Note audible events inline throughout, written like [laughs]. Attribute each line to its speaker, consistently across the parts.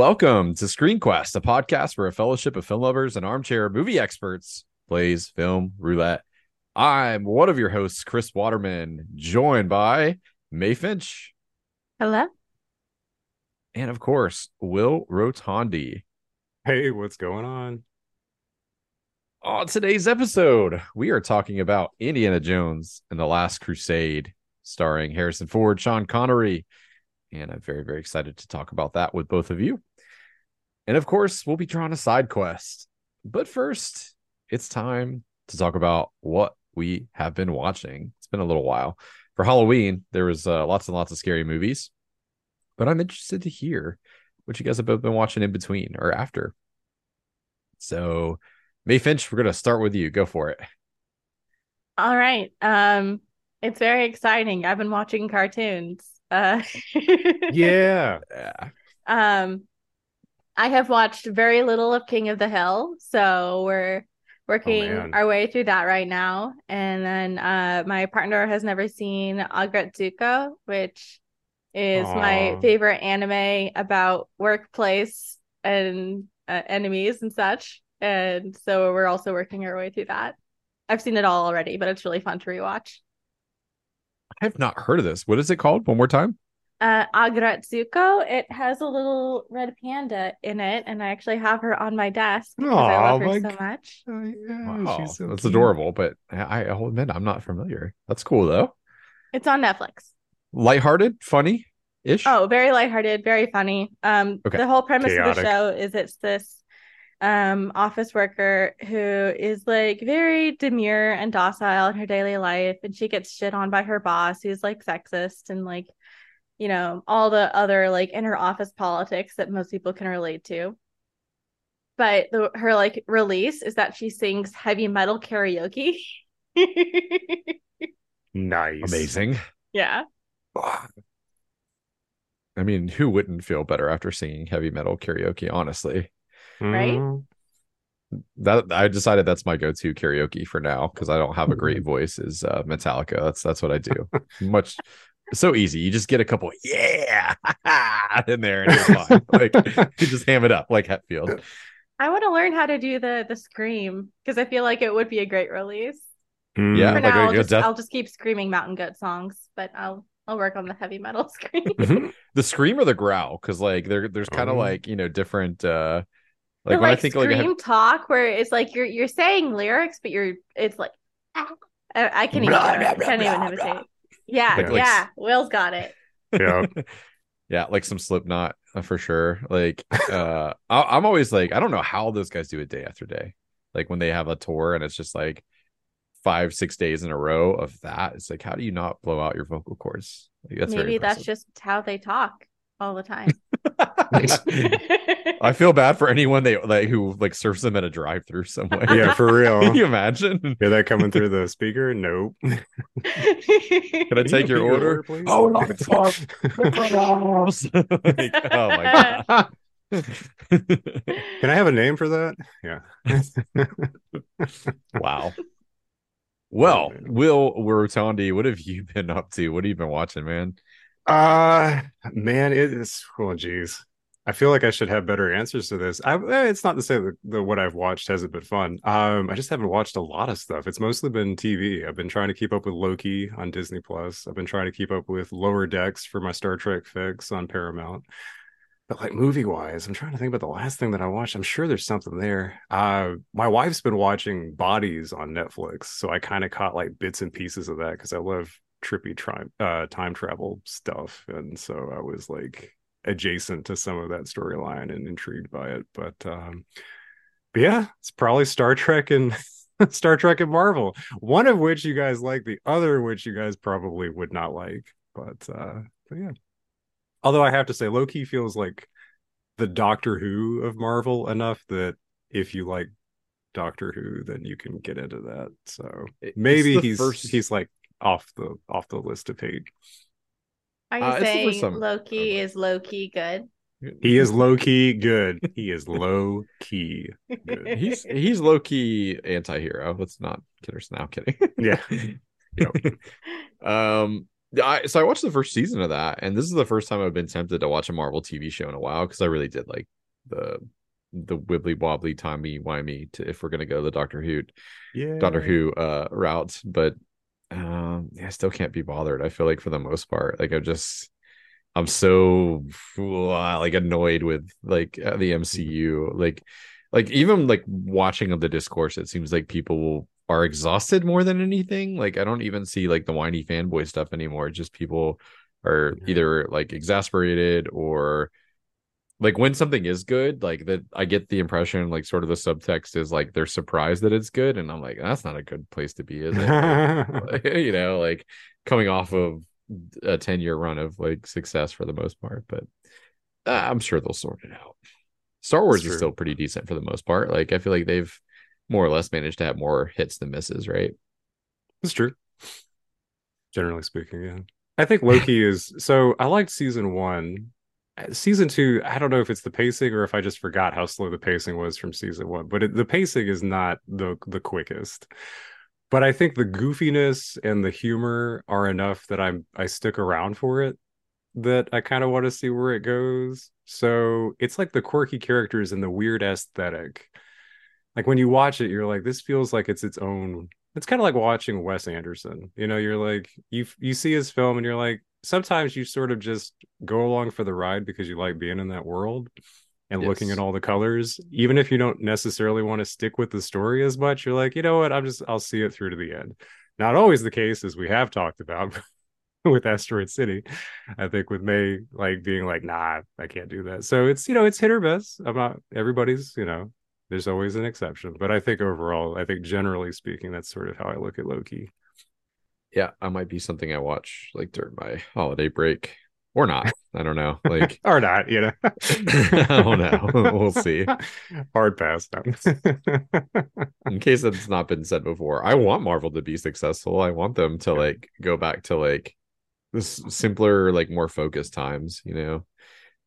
Speaker 1: Welcome to ScreenQuest, a podcast where a fellowship of film lovers and armchair movie experts plays film roulette. I'm one of your hosts, Chris Waterman, joined by Mae Finch.
Speaker 2: Hello.
Speaker 1: And of course, Will Rotondi.
Speaker 3: Hey, what's going on?
Speaker 1: On today's episode, we are talking about Indiana Jones and the Last Crusade, starring Harrison Ford, Sean Connery, and I'm very, very excited to talk about that with both of you. And of course, we'll be drawing a side quest. But first, it's time to talk about what we have been watching. It's been a little while. For Halloween, there was uh, lots and lots of scary movies, but I'm interested to hear what you guys have been watching in between or after. So, Mae Finch, we're gonna start with you. Go for it.
Speaker 2: All right. Um, it's very exciting. I've been watching cartoons. Uh,
Speaker 3: Yeah. [laughs]
Speaker 1: Yeah.
Speaker 2: um, I have watched very little of King of the Hill, so we're working
Speaker 3: man.
Speaker 2: our way through that right now. And then uh, my partner has never seen Aggretsuko, which is my favorite anime about workplace and uh, enemies and such. And so we're also working our way through that. I've seen it all already, but it's really fun to rewatch.
Speaker 1: I have not heard of this. What is it called? One more time.
Speaker 2: Uh, Aggretsuko, it has a little red panda in it, and I actually have her on my desk because I love her
Speaker 3: my
Speaker 2: so
Speaker 3: g-
Speaker 2: much.
Speaker 3: Oh, yeah,
Speaker 1: Wow,
Speaker 3: she's so
Speaker 1: that's
Speaker 3: cute.
Speaker 1: adorable. But I, I'll admit I'm not familiar. That's cool though.
Speaker 2: It's on Netflix.
Speaker 1: Lighthearted, funny ish.
Speaker 2: Oh, very lighthearted, very funny. Um,
Speaker 1: Okay.
Speaker 2: the whole premise of the show is it's this um office worker who is like very demure and docile in her daily life, and she gets shit on by her boss, who's like sexist and like, you know, all the other like inner office politics that most people can relate to. But the, her like release is that she sings heavy metal karaoke.
Speaker 3: Nice.
Speaker 1: amazing.
Speaker 2: yeah. [sighs]
Speaker 1: I mean, who wouldn't feel better after singing heavy metal karaoke? Honestly,
Speaker 2: Right?
Speaker 3: Mhm.
Speaker 1: that I decided that's my go-to karaoke for now because I don't have a great voice. Is uh, Metallica? That's that's what I do. Much so easy. You just get a couple, yeah, [laughs] in there, and you're fine. [laughs] like you just ham it up like Hetfield.
Speaker 2: I want to learn how to do the the scream because I feel like it would be a great release.
Speaker 3: Mm.
Speaker 1: Yeah,
Speaker 2: For
Speaker 1: like
Speaker 2: now,
Speaker 1: a
Speaker 2: I'll just,
Speaker 1: death-
Speaker 2: I'll just keep screaming Mountain Goat songs, but I'll I'll work on the heavy metal [laughs] scream.
Speaker 3: Mhm.
Speaker 1: The scream or the growl? Because like there, there's kind of
Speaker 3: Oh.
Speaker 1: like you know different. uh
Speaker 2: Or,
Speaker 1: Like when I think
Speaker 2: scream
Speaker 1: like I have-
Speaker 2: talk, where it's like you're you're saying lyrics, but you're it's like I, I can't even
Speaker 1: Blah,
Speaker 2: do it.
Speaker 1: blah,
Speaker 2: I can't
Speaker 1: blah,
Speaker 2: even
Speaker 1: blah,
Speaker 2: imitate. Yeah,
Speaker 1: Like- like-
Speaker 2: yeah. Will's got it. [laughs]
Speaker 3: Yeah. [laughs]
Speaker 1: yeah like some slipknot uh, for sure like uh I, i'm always like i don't know how those guys do it day after day like when they have a tour and it's just like five six days in a row of that it's like how do you not blow out your vocal cords like, that's
Speaker 2: Maybe that's just how they talk all the time. [laughs] [laughs]
Speaker 1: i feel bad for anyone they like who like serves them at a drive-through somewhere
Speaker 3: Yeah, for real. [laughs]
Speaker 1: can
Speaker 3: real.
Speaker 1: you imagine
Speaker 3: Hear that coming through the speaker? Nope. [laughs]
Speaker 1: can i take your order
Speaker 3: please?
Speaker 1: Oh, no, it's fine. Like, oh my god
Speaker 3: Can I have a name for that? Yeah.
Speaker 1: Wow. Well,
Speaker 3: man.
Speaker 1: Will Rotondi, what have you been up to? What have you been watching, man?
Speaker 3: Uh man, it is oh geez. I feel like I should have better answers to this. I, eh, it's not to say that the, what I've watched hasn't been fun. Um, I just haven't watched a lot of stuff. It's mostly been TV. I've been trying to keep up with Loki on Disney Plus. I've been trying to keep up with Lower Decks for my Star Trek fix on Paramount. But like movie wise, I'm trying to think about the last thing that I watched. I'm sure there's something there. Uh, my wife's been watching Bodies on Netflix, so I kind of caught like bits and pieces of that because I love trippy time uh, time travel stuff, and so I was like adjacent to some of that storyline and intrigued by it. But um, but yeah, it's probably Star Trek and [laughs] Star Trek and Marvel. One of which you guys like, the other which you guys probably would not like. But uh, but yeah. Although I have to say, Loki feels like the Doctor Who of Marvel enough that if you like Doctor Who, then you can get into that. So maybe he's
Speaker 1: first-
Speaker 3: he's like off the off the list of hate.
Speaker 2: Are you
Speaker 1: Uh,
Speaker 2: saying
Speaker 1: first time-
Speaker 2: Loki is low key good?
Speaker 3: He is low key good. He is low key good.
Speaker 1: he's he's low key anti-hero. Let's not kid ourselves now. Kidding. [laughs]
Speaker 3: Yeah. Yep.
Speaker 1: um I so I watched the first season of that, and this is the first time I've been tempted to watch a Marvel TV show in a while because I really did like the the wibbly wobbly timey wimey to if we're gonna go the Doctor Who
Speaker 3: Yeah.
Speaker 1: Doctor Who uh route, but um I still can't be bothered. I feel like for the most part, like I'm just I'm so uh, like annoyed with like uh, the MCU, like like even like watching of the discourse, it seems like people are exhausted more than anything. Like I don't even see like the whiny fanboy stuff anymore. Just people are either like exasperated or like when something is good, like that I get the impression like sort of the subtext is like they're surprised that it's good, and I'm like, that's not a good place to be, is it? [laughs] [laughs] You know, like coming off of a 10 year run of like success for the most part, but uh, I'm sure they'll sort it out. Star Wars is still pretty decent for the most part. Like I feel like they've more or less managed to have more hits than misses, right?
Speaker 3: That's true. Generally speaking, yeah. I think Loki [laughs] is so I liked season one. Uh, Season two, I don't know if it's the pacing or if I just forgot how slow the pacing was from season one, but it, the pacing is not the the quickest. But I think the goofiness and the humor are enough that I'm I stick around for it. That I kind of want to see where it goes. So it's like the quirky characters and the weird aesthetic. Like when you watch it, you're like, this feels like it's its own it's kind of like watching Wes Anderson. You know, you're like you you see his film and you're like sometimes you sort of just go along for the ride because you like being in that world and looking at all the colors. Even if you don't necessarily want to stick with the story as much you're like you know what? I'm just i'll see it through to the end. Not always the case as we have talked about [laughs] with asteroid city. I think with Mae like being like nah i can't do that. So it's you know it's hit or miss. I'm not everybody's you know there's always an exception. But i think overall i think generally speaking that's sort of how i look at loki
Speaker 1: Yeah, I might be something I watch like during my holiday break or not. I don't know. Like, [laughs]
Speaker 3: or not you know [laughs]
Speaker 1: oh no, we'll see. [laughs]
Speaker 3: hard pass.
Speaker 1: In case that's not been said before, I want Marvel to be successful. I want them to like go back to like this simpler, like more focused times, you know.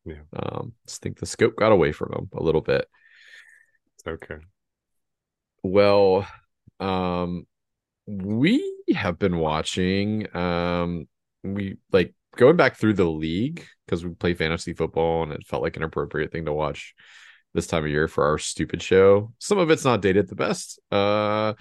Speaker 3: Yeah.
Speaker 1: Um, just think the scope got away from them a little bit.
Speaker 3: okay
Speaker 1: Well, um, we have been watching um we like going back through the league because we play fantasy football and it felt like an appropriate thing to watch this time of year for our stupid show. Some of it's not dated the best. Uh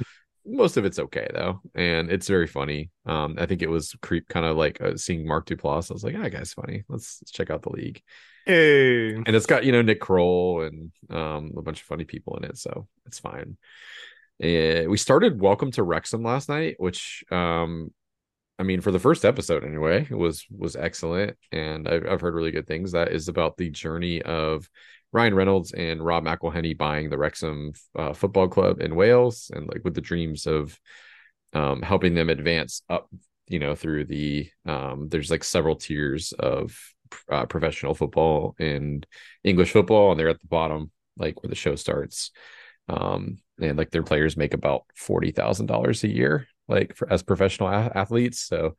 Speaker 1: most of it's okay though, and it's very funny. Um, I think it was creep kind of like uh, seeing Mark Duplass. I was like, "Ah, guy's funny. Let's, let's check out the league."
Speaker 3: hey
Speaker 1: and it's got you know Nick Kroll and um a bunch of funny people in it, so it's fine. Uh, we started Welcome to Wrexham last night, which um I mean for the first episode anyway, was was excellent, and I've I've heard really good things. That is about the journey of Ryan Reynolds and Rob McElhenney buying the Wrexham uh, Football Club in Wales, and like with the dreams of um helping them advance up, you know, through the um there's like several tiers of uh, professional football and English football, and they're at the bottom, like where the show starts. Um, and like their players make about forty thousand dollars a year, like for as professional a- athletes. So,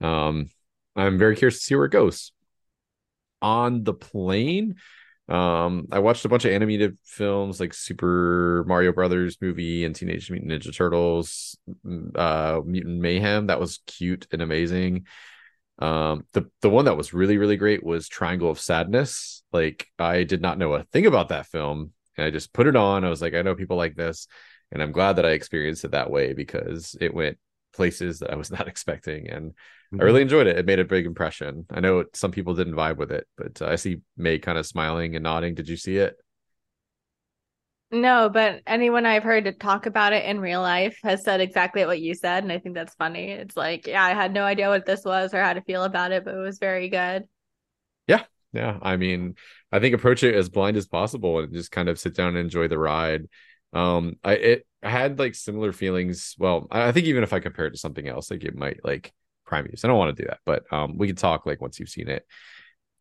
Speaker 1: um, I'm very curious to see where it goes. On the plane, um, I watched a bunch of animated films like Super Mario Brothers movie and Teenage Mutant Ninja Turtles, uh, Mutant Mayhem. That was cute and amazing. Um, the the one that was really really great was Triangle of Sadness. Like I did not know a thing about that film, and I just put it on. I was like, I know people like this, and I'm glad that I experienced it that way because it went places that I was [laughs] not expecting, and I really enjoyed it. It made a big impression. I know some people didn't vibe with it, but uh, I see Mae kind of smiling and nodding. Did you see it?
Speaker 2: No, but anyone I've heard to talk about it in real life has said exactly what you said, and I think that's funny. It's like, yeah, I had no idea what this was or how to feel about it, but it was very good.
Speaker 1: Yeah, yeah, I mean, I think approach it as blind as possible and just kind of sit down and enjoy the ride. Um, I it had like similar feelings. Well, I think even if I compare it to something else, like it might like prime use. I don't want to do that, but um, we can talk like once you've seen it.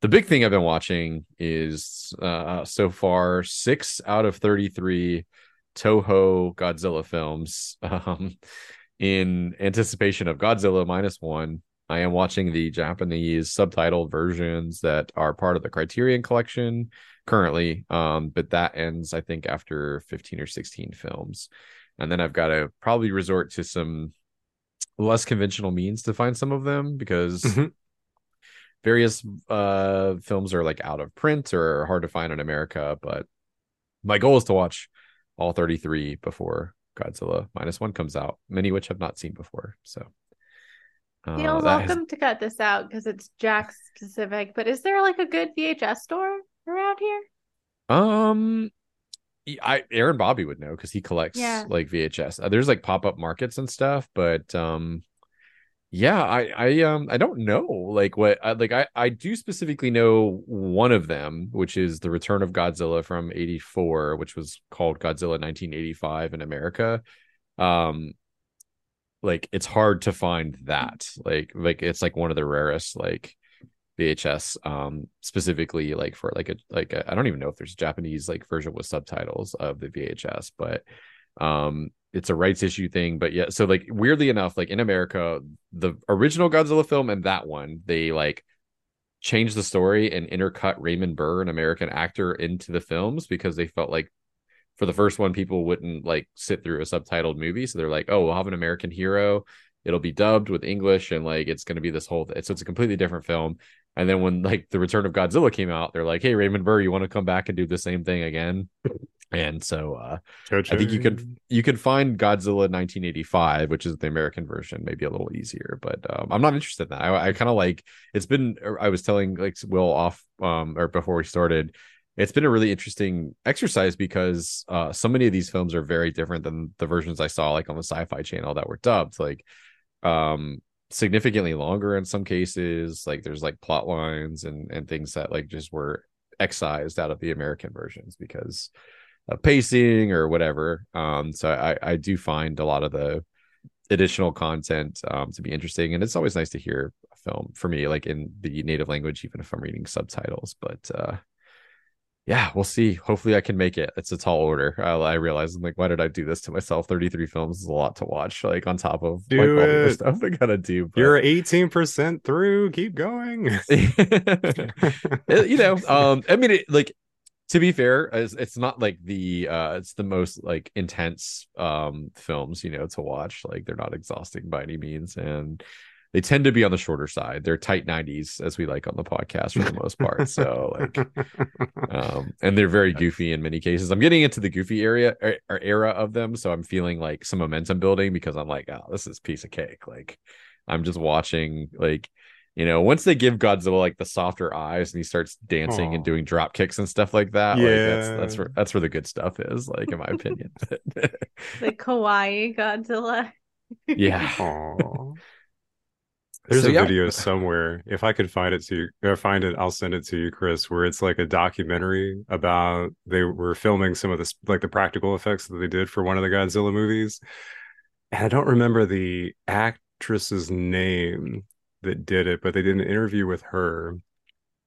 Speaker 1: The big thing I've been watching is uh so far six out of 33 Toho Godzilla films. [laughs] Um, in anticipation of Godzilla minus one, I am watching the Japanese subtitled versions that are part of the Criterion collection currently. Um, but that ends, I think, after 15 or 16 films. And then I've got to probably resort to some less conventional means to find some of them because
Speaker 3: Mhm.
Speaker 1: various uh films are like out of print or hard to find in America. But my goal is to watch all 33 before Godzilla minus one comes out, many which I've not seen before. So uh,
Speaker 2: You're
Speaker 1: has-
Speaker 2: welcome to cut this out because it's Jack specific. But is there like a good VHS store around here?
Speaker 1: Um, I Aaron Bobby would know because he collects
Speaker 2: Yeah.
Speaker 1: like VHS. Uh, there's like pop up markets and stuff, but um, yeah, I I um I don't know like what I, like I I do specifically know one of them, which is the Return of Godzilla from '84, which was called Godzilla 1985 in America. Um, like it's hard to find that like like it's like one of the rarest like VHS um specifically like for like a like I I don't even know if there's a Japanese like version with subtitles of the VHS but um it's a rights issue thing but yeah so like weirdly enough like in America the original Godzilla film and that one they like changed the story and intercut Raymond Burr an American actor into the films because they felt like for the first one people wouldn't like sit through a subtitled movie so they're like oh we'll have an American hero it'll be dubbed with English and like it's going to be this whole th- so it's a completely different film and then when like the Return of Godzilla came out, they're like, "Hey, Raymond Burr, you want to come back and do the same thing again?" And so uh, I think you could you could find Godzilla 1985, which is the American version, maybe a little easier. But um, I'm not interested in that. I, I kind of like it's been. I was telling like Will off um or before we started. It's been a really interesting exercise because uh, so many of these films are very different than the versions I saw like on the Sci-Fi Channel that were dubbed. Like, um, significantly longer in some cases like there's like plot lines and and things that like just were excised out of the american versions because of pacing or whatever um so i i do find a lot of the additional content um to be interesting and it's always nice to hear a film for me like in the native language even if i'm reading subtitles but uh yeah, we'll see. Hopefully, I can make it. It's a tall order. I, I realize I'm like, why did I do this to myself? 33 films is a lot to watch, like on top of
Speaker 3: Do
Speaker 1: like all the stuff I gotta do. but-
Speaker 3: You're 18% through. Keep going. [laughs] [laughs]
Speaker 1: You know, um, I mean, it, like to be fair, it's, it's not like the uh, it's the most like intense um films, you know, to watch. Like they're not exhausting by any means, and they tend to be on the shorter side. They're tight 90s, as we like on the podcast for the most part. So like um and they're very goofy in many cases i'm getting into the goofy area or, or era of them so i'm feeling like some momentum building because i'm like oh this is piece of cake like i'm just watching like you know once they give godzilla like the softer eyes and he starts dancing and doing drop kicks and stuff like that like that's
Speaker 3: Yeah.
Speaker 1: that's where that's where the good stuff is like in my opinion
Speaker 2: The kawaii Godzilla. [laughs]
Speaker 1: yeah
Speaker 3: Aw. There's
Speaker 1: So,
Speaker 3: a
Speaker 1: yeah.
Speaker 3: video somewhere. If I could find it to you, or find it, I'll send it to you, Chris. Where it's like a documentary about they were filming some of this, like the practical effects that they did for one of the Godzilla movies. And I don't remember the actress's name that did it, but they did an interview with her,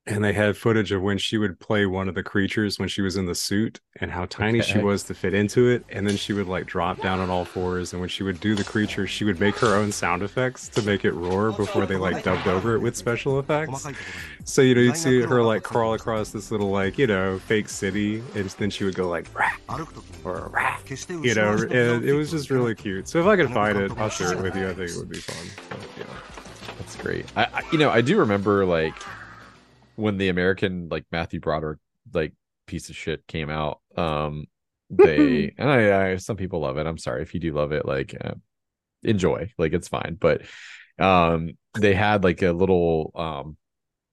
Speaker 3: and they had footage of when she would play one of the creatures when she was in the suit and how tiny she was to fit into it. And then she would like drop down on all fours. And when she would do the creature, she would make her own sound effects to make it roar before they like dubbed over it with special effects. So, you know, you'd see her like crawl across this little like, you know, fake city. And then she would go like, "Rah," or "Rah," you know, and it was just really cute. So if I could find it, I'll share it with you. I think it would be fun. But, yeah.
Speaker 1: That's great. I, I you know, I do remember like when the American like Matthew Broderick like piece of shit came out. Um [laughs] they and I, I some people love it. I'm sorry if you do love it like uh, enjoy. Like it's fine, but um they had like a little um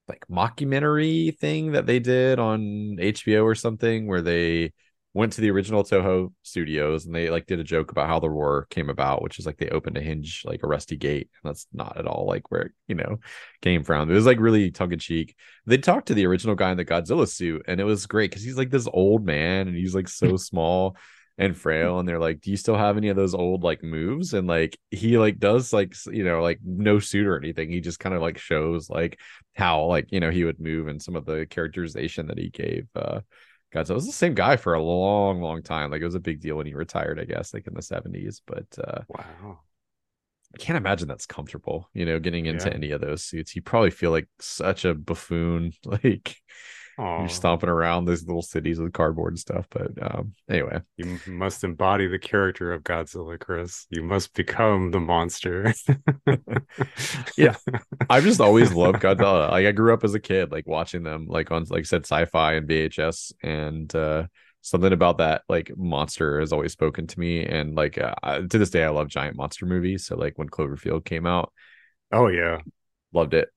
Speaker 1: like mockumentary thing that they did on HBO or something where they went to the original Toho studios and they like did a joke about how the war came about, which is like they opened a hinge like a rusty gate. And that's not at all like where it, you know, came from. It was like really tongue in cheek. They talked to the original guy in the Godzilla suit, and it was great because he's like this old man and he's like so [laughs] small and frail. And they're like, Do you still have any of those old like moves? And like he like does like you know, like no suit or anything. He just kind of like shows like how like you know he would move and some of the characterization that he gave uh Godzilla. It was the same guy for a long, long time. Like it was a big deal when he retired, I guess, like in the 70s. But uh
Speaker 3: Wow.
Speaker 1: I can't imagine that's comfortable, you know, getting into
Speaker 3: Yeah.
Speaker 1: any of those suits. You probably feel like such a buffoon, [laughs] like
Speaker 3: Aw,
Speaker 1: you're stomping around these little cities with cardboard and stuff. But um, anyway,
Speaker 3: you must embody the character of Godzilla, Chris. You must become the monster. [laughs]
Speaker 1: Yeah. I've just always loved Godzilla. Like I grew up as a kid, like watching them, like on like I said, sci-fi and VHS, and uh, something about that like monster has always spoken to me. And like uh, to this day, I love giant monster movies. So like when Cloverfield came out,
Speaker 3: oh yeah,
Speaker 1: loved it.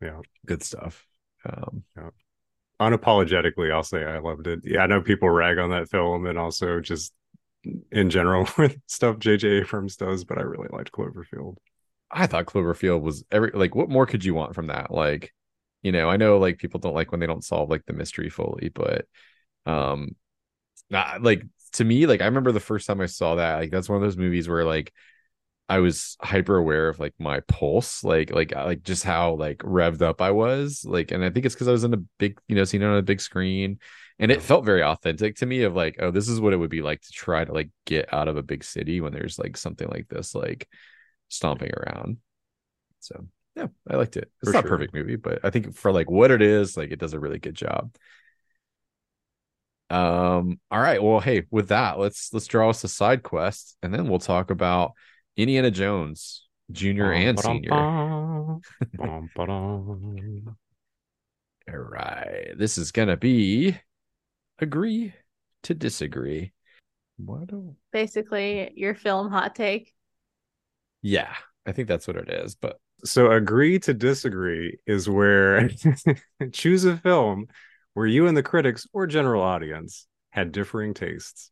Speaker 3: Yeah.
Speaker 1: good stuff. Um,
Speaker 3: unapologetically, I'll say I loved it. Yeah, I know people rag on that film and also just in general [laughs] with stuff J.J. Abrams does, but I really liked Cloverfield.
Speaker 1: I thought Cloverfield was every like what more could you want from that? Like, you know, I know like people don't like when they don't solve like the mystery fully, but um not like to me, like I remember the first time I saw that, like that's one of those movies where like I was hyper aware of like my pulse, like like uh, like just how like revved up I was. Like, and I think it's because I was in a big, you know, seeing it on a big screen. And it felt very authentic to me of like, oh, this is what it would be like to try to like get out of a big city when there's like something like this, like stomping around. So yeah, I liked it. It's
Speaker 3: For
Speaker 1: not a
Speaker 3: sure.
Speaker 1: perfect movie, but I think for like what it is, like it does a really good job. Um, all right. Well, hey, with that, let's let's draw us a side quest and then we'll talk about Indiana Jones Junior and Senior. All [laughs]
Speaker 3: Bum, ba-dum.
Speaker 1: right. This is gonna be agree to disagree. What do
Speaker 2: Basically, your film hot take.
Speaker 1: yeah, I think that's what it is, but
Speaker 3: So agree to disagree is where [laughs] choose a film where you and the critics or general audience had differing tastes.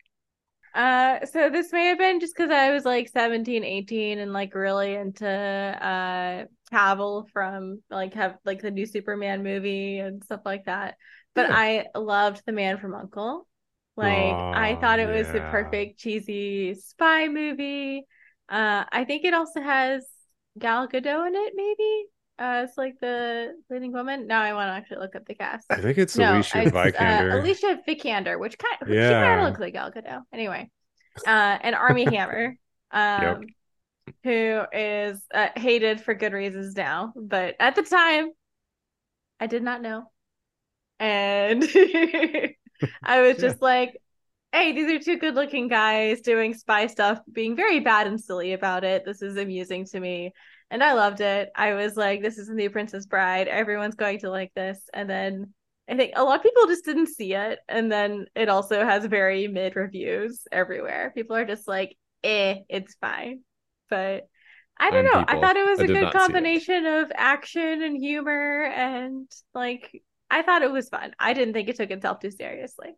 Speaker 2: Uh, so this may have been just because I was like 17, 18 and like really into uh Cavill from like have like the new Superman movie and stuff like that. But
Speaker 1: Yeah.
Speaker 2: I loved The Man from Uncle. Like I thought it was the perfect cheesy spy movie. Uh, I think it also has Gal Gadot in it, maybe. Uh, it's like the leading woman. Now I want to actually look up the cast.
Speaker 3: I think it's
Speaker 2: No,
Speaker 3: Alicia
Speaker 2: it's, uh,
Speaker 3: Vikander.
Speaker 2: Alicia Vikander, which kind of, she
Speaker 3: Yeah.
Speaker 2: kind of looks like Gal Gadot. Anyway, uh, and Army [laughs] Hammer, um, who is uh, hated for good reasons now, but at the time, I did not know, and [laughs] I was just like, "Hey, these are two good-looking guys doing spy stuff, being very bad and silly about it. This is amusing to me." And I loved it. I was like, this is the new Princess Bride. Everyone's going to like this. And then I think a lot of people just didn't see it. And then it also has very mid reviews everywhere. People are just like, eh, it's fine. But I don't know. I thought it was
Speaker 1: I
Speaker 2: a good
Speaker 1: not see it.
Speaker 2: combination of action and humor. And like, I thought it was fun. I didn't think it took itself too seriously.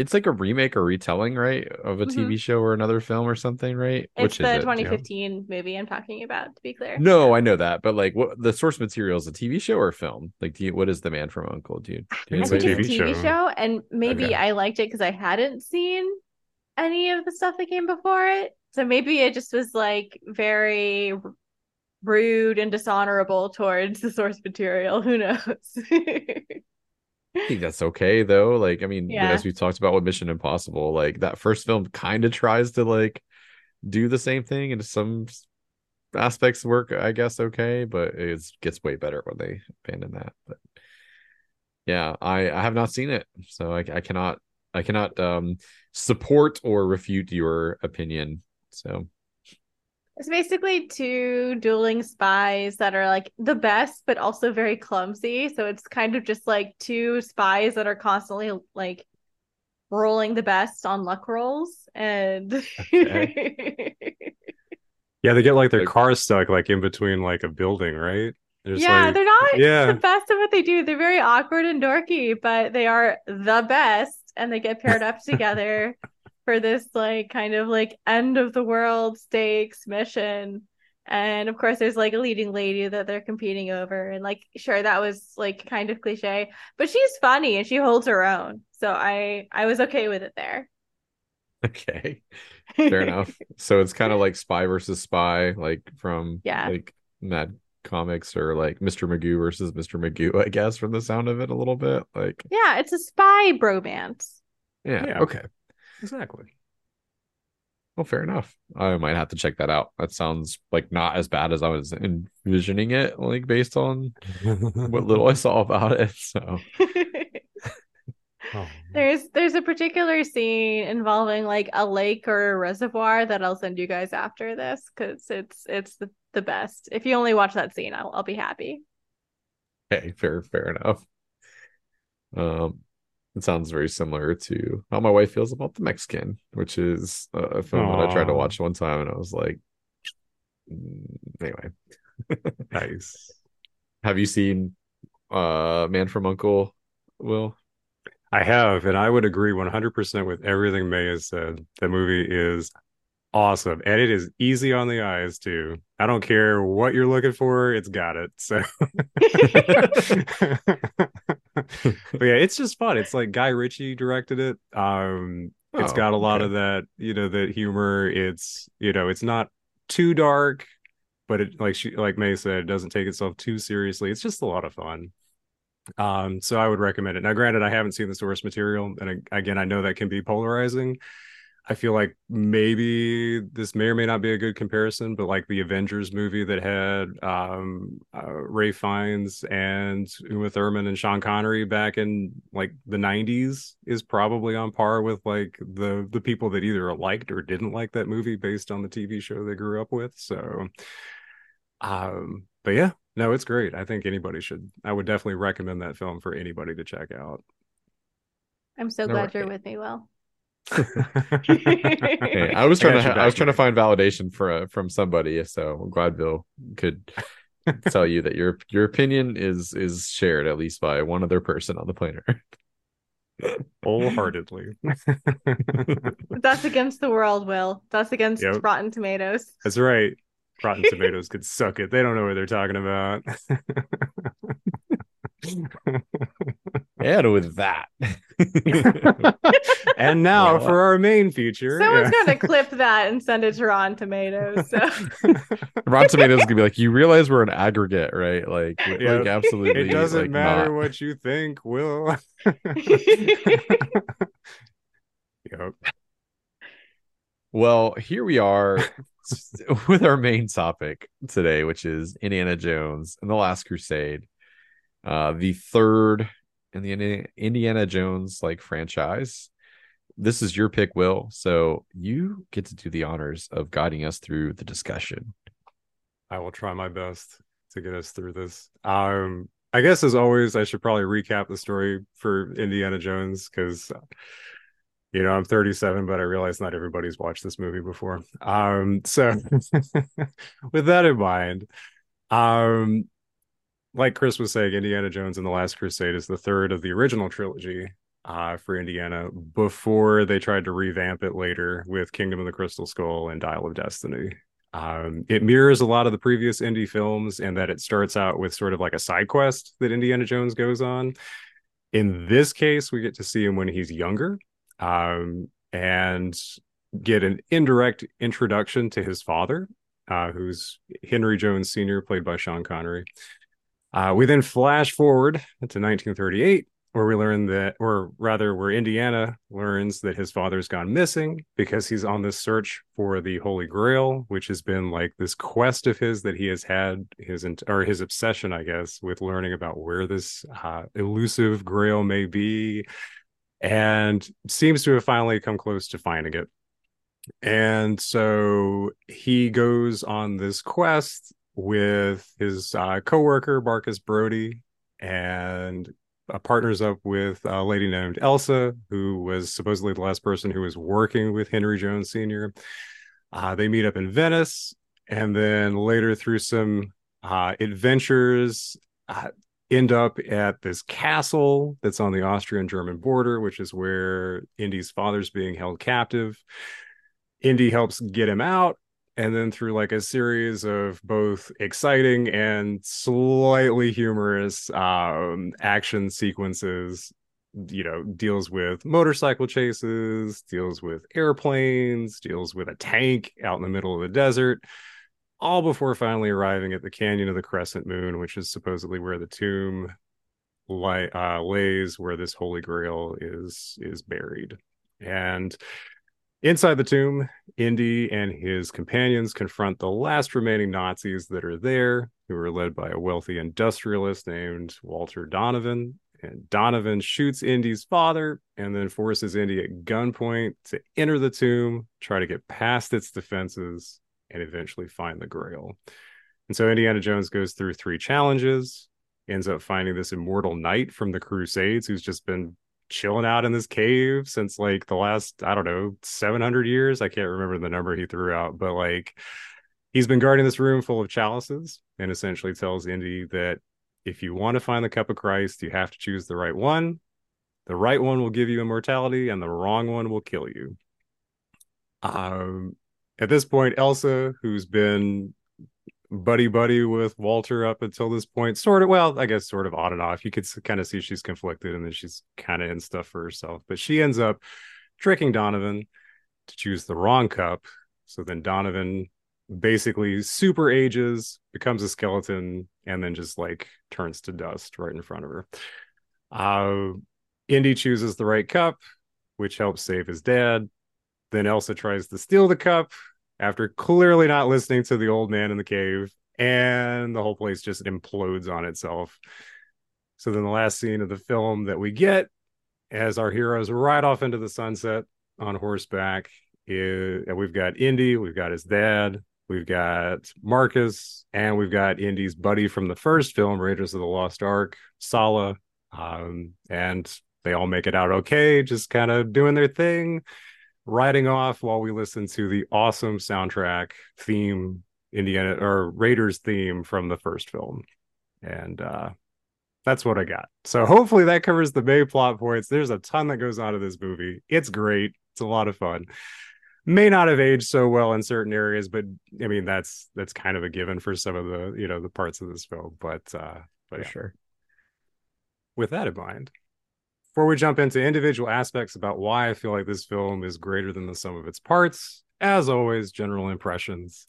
Speaker 1: It's like a remake or retelling, right, of a
Speaker 2: Mhm.
Speaker 1: TV show or another film or something, right?
Speaker 2: It's
Speaker 1: is
Speaker 2: the
Speaker 1: it, Joe?
Speaker 2: 2015 movie I'm talking about, to be clear.
Speaker 1: No, I know that, but like, what the source material is a TV show or a film? Like, do you, what is the Man from Uncle? Do you? Do you
Speaker 2: I
Speaker 3: It's a
Speaker 2: think it's a?
Speaker 3: TV
Speaker 2: TV
Speaker 3: show.
Speaker 2: show, and maybe
Speaker 1: Okay.
Speaker 2: I liked it because I hadn't seen any of the stuff that came before it. So maybe it just was like very rude and dishonorable towards the source material. [laughs] Who knows? [laughs]
Speaker 1: I think that's okay though. Like, I mean,
Speaker 2: Yeah.
Speaker 1: as we talked about with Mission Impossible, like that first film kind of tries to like do the same thing, and some aspects work, I guess, okay, but it gets way better when they abandon that. But yeah, I I have not seen it, so I I cannot I cannot um support or refute your opinion. So
Speaker 2: It's basically two dueling spies that are like the best, but also very clumsy. So it's kind of just like two spies that are constantly like rolling the best on luck rolls. And [laughs]
Speaker 3: Yeah, they get like their car stuck like in between like a building, right? They're just
Speaker 2: yeah,
Speaker 3: like-
Speaker 2: they're not
Speaker 3: yeah.
Speaker 2: the best at what they do. They're very awkward and dorky, but they are the best, and they get paired up together [laughs] for this like kind of like end of the world stakes mission. And of course, there's like a leading lady that they're competing over, and like sure that was like kind of cliche, but she's funny and she holds her own. So I I was okay with it there. [laughs]
Speaker 1: okay. Fair enough. So it's kind of like Spy versus Spy, like from
Speaker 2: Yeah.
Speaker 1: like Mad Comics or like Mr. Magoo versus Mr. Magoo, I guess, from the sound of it a little bit. Like,
Speaker 2: Yeah, it's a spy bromance.
Speaker 1: yeah,
Speaker 3: Yeah.
Speaker 1: okay.
Speaker 3: Exactly.
Speaker 1: Well, fair enough. I might have to check that out. That sounds like not as bad as I was envisioning it, like based on what little I [laughs] saw about it. So [laughs]
Speaker 3: Oh,
Speaker 2: there's there's a particular scene involving like a lake or a reservoir that I'll send you guys after this because it's it's the, the best. If you only watch that scene, I'll I'll be happy.
Speaker 1: okay, fair, fair enough. Um, it sounds very similar to how my wife feels about the Mexican, which is a film that I tried to watch one time, and I was like, mm, anyway. [laughs]
Speaker 3: nice.
Speaker 1: Have you seen uh Man from Uncle? Will
Speaker 3: I have, and I would agree 100% with everything Mae has said. The movie is awesome, and it is easy on the eyes too. I don't care what you're looking for, it's got it. So, [laughs] [laughs] [laughs] but yeah, it's just fun. It's like Guy Ritchie directed it. Um, it's
Speaker 1: Oh,
Speaker 3: got a lot
Speaker 1: okay.
Speaker 3: of that, you know, that humor. It's you know, it's not too dark, but it like she like Mae said, it doesn't take itself too seriously. It's just a lot of fun. Um, so I would recommend it. Now, granted, I haven't seen the source material, and again, I know that can be polarizing. I feel like maybe this may or may not be a good comparison, but like the Avengers movie that had um, uh, Ralph Fiennes and Uma Thurman and Sean Connery back in like the '90s is probably on par with like the the people that either liked or didn't like that movie based on the TV show they grew up with. So, um, but yeah, no, it's great. I think anybody should. I would definitely recommend that film for anybody to check out.
Speaker 2: I'm so glad
Speaker 1: right.
Speaker 2: you're with me, Will.
Speaker 1: Hey, [laughs] I was trying
Speaker 3: got
Speaker 1: to I was trying to find validation for uh, from somebody, so I'm glad Bill could [laughs] tell you that your your opinion is is shared at least by one other person on the planet.
Speaker 3: wholeheartedly. [laughs]
Speaker 2: That's against the world, Will. That's against
Speaker 3: Yep.
Speaker 2: Rotten Tomatoes.
Speaker 3: That's right. Rotten Tomatoes could suck it. They don't know what they're talking about.
Speaker 1: And with that, [laughs]
Speaker 3: and now
Speaker 1: Well,
Speaker 3: for our main feature.
Speaker 2: Someone's
Speaker 3: yeah.
Speaker 2: gonna clip that and send it to Rotten Tomatoes. So [laughs]
Speaker 1: Rotten Tomatoes is gonna be like, you realize we're an aggregate, right? Like,
Speaker 3: Yeah.
Speaker 1: like absolutely.
Speaker 3: It doesn't
Speaker 1: like,
Speaker 3: matter
Speaker 1: not.
Speaker 3: what you think, Will. [laughs] yep.
Speaker 1: Well, here we are with our main topic today, which is Indiana Jones and the Last Crusade, uh, the third in the Indiana Jones like franchise. This is your pick, Will. So you get to do the honors of guiding us through the discussion.
Speaker 3: I will try my best to get us through this. Um, I guess as always, I should probably recap the story for Indiana Jones because, you know, I'm 37, but I realize not everybody's watched this movie before. Um, so [laughs] with that in mind, um, like Chris was saying, Indiana Jones and the Last Crusade is the third of the original trilogy uh, for Indiana before they tried to revamp it later with Kingdom of the Crystal Skull and Dial of Destiny. Um, it mirrors a lot of the previous indie films in that it starts out with sort of like a side quest that Indiana Jones goes on. In this case, we get to see him when he's younger um, and get an indirect introduction to his father, uh, who's Henry Jones Sr., played by Sean Connery. Uh, we then flash forward to 1938, where we learn that, or rather, where Indiana learns that his father's gone missing because he's on this search for the Holy Grail, which has been like this quest of his that he has had his or his obsession, I guess, with learning about where this uh, elusive Grail may be, and seems to have finally come close to finding it. And so he goes on this quest with his uh, coworker Marcus Brody and uh, partners up with a lady named Elsa, who was supposedly the last person who was working with Henry Jones Sr. Uh, they meet up in Venice, and then later through some uh, adventures, uh, end up at this castle that's on the Austrian-German border, which is where Indy's father's being held captive. Indy helps get him out, and then through like a series of both exciting and slightly humorous um, action sequences you know deals with motorcycle chases deals with airplanes deals with a tank out in the middle of the desert all before finally arriving at the canyon of the crescent moon which is supposedly where the tomb li- uh, lays where this holy grail is is buried. And Inside the tomb, Indy and his companions confront the last remaining Nazis that are there, who are led by a wealthy industrialist named Walter Donovan. And Donovan shoots Indy's father and then forces Indy at gunpoint to enter the tomb, try to get past its defenses, and eventually find the grail. And so Indiana Jones goes through three challenges, ends up finding this immortal knight from the Crusades who's just been chilling out in this cave since like the last I don't know 700 years. I can't remember the number he threw out, but like he's been guarding this room full of chalices and essentially tells Indy that if you want to find the cup of Christ, you have to choose the right one. The right one will give you immortality, and the wrong one will kill you. Um, at this point, Elsa, who's been buddy buddy with Walter up until this point. Sort of, well, I guess sort of on and off. You could kind of see she's conflicted and then she's kind of in stuff for herself. But she ends up tricking Donovan to choose the wrong cup. So then Donovan basically super ages, becomes a skeleton, and then just like turns to dust right in front of her. Uh, Indy chooses the right cup, which helps save his dad. Then Elsa tries to steal the cup, after clearly not listening to the old man in the cave, and the whole place just implodes on itself. So then the last scene of the film that we get as our heroes ride off into the sunset on horseback is we've got Indy, we've got his dad, we've got Marcus, and we've got Indy's buddy from the first film, Raiders of the Lost Ark, Sallah. Um, and they all make it out okay, just kind of doing their thing riding off while we listen to the awesome soundtrack theme Indiana or Raiders theme from the first film. And uh that's what I got. So hopefully that covers the main plot points. There's a ton that goes on in this movie. It's great. It's a lot of fun. May not have aged so well in certain areas, but I mean that's that's kind of a given for some of the, you know, the parts of this film. But uh but
Speaker 1: for yeah. sure.
Speaker 3: With that in mind, before we jump into individual aspects about why I feel like this film is greater than the sum of its parts, as always, general impressions.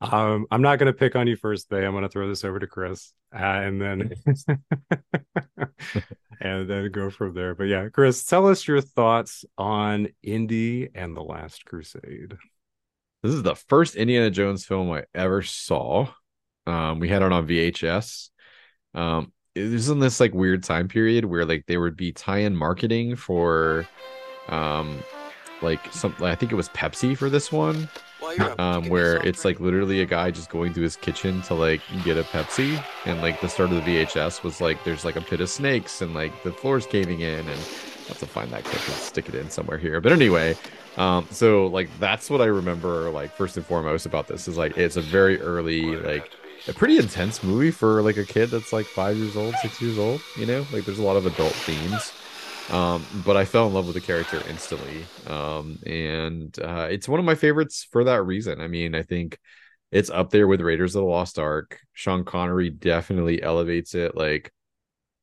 Speaker 3: Um, I'm not going to pick on you first, Mae. I'm going to throw this over to Chris, uh, and then [laughs] and then go from there. But yeah, Chris, tell us your thoughts on Indy and the Last Crusade.
Speaker 1: This is the first Indiana Jones film I ever saw. Um, we had it on VHS. Um, it was in this like weird time period where like there would be tie-in marketing for um like some I think it was Pepsi for this one. Um, where it's like literally a guy just going to his kitchen to like get a Pepsi, and like the start of the VHS was like there's like a pit of snakes and like the floor's caving in, and I have to find that clip and stick it in somewhere here. But anyway, um, so like that's what I remember like first and foremost about this is like it's a very early like a pretty intense movie for like a kid that's like five years old, six years old. You know, like there's a lot of adult themes. Um, but I fell in love with the character instantly. Um, and uh, it's one of my favorites for that reason. I mean, I think it's up there with Raiders of the Lost Ark. Sean Connery definitely elevates it. Like,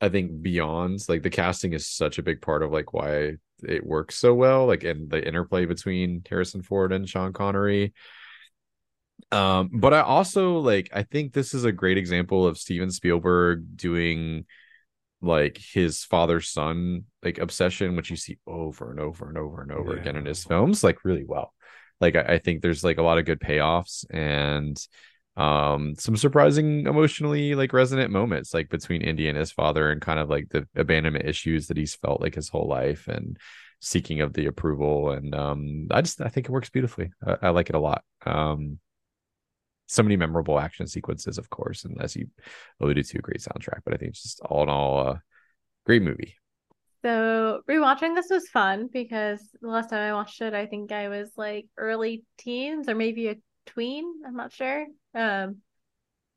Speaker 1: I think beyond like the casting is such a big part of like why it works so well. Like, and the interplay between Harrison Ford and Sean Connery. Um, but I also like I think this is a great example of Steven Spielberg doing like his father son like obsession, which you see over and over and over and over yeah. again in his films, like really well. Like I, I think there's like a lot of good payoffs and um some surprising emotionally like resonant moments like between Indy and his father and kind of like the abandonment issues that he's felt like his whole life and seeking of the approval and um I just I think it works beautifully. I, I like it a lot. Um so many memorable action sequences, of course, and as you alluded to, great soundtrack. But I think it's just all in all, uh, great movie.
Speaker 2: So rewatching this was fun because the last time I watched it, I think I was like early teens or maybe a tween. I'm not sure. Um,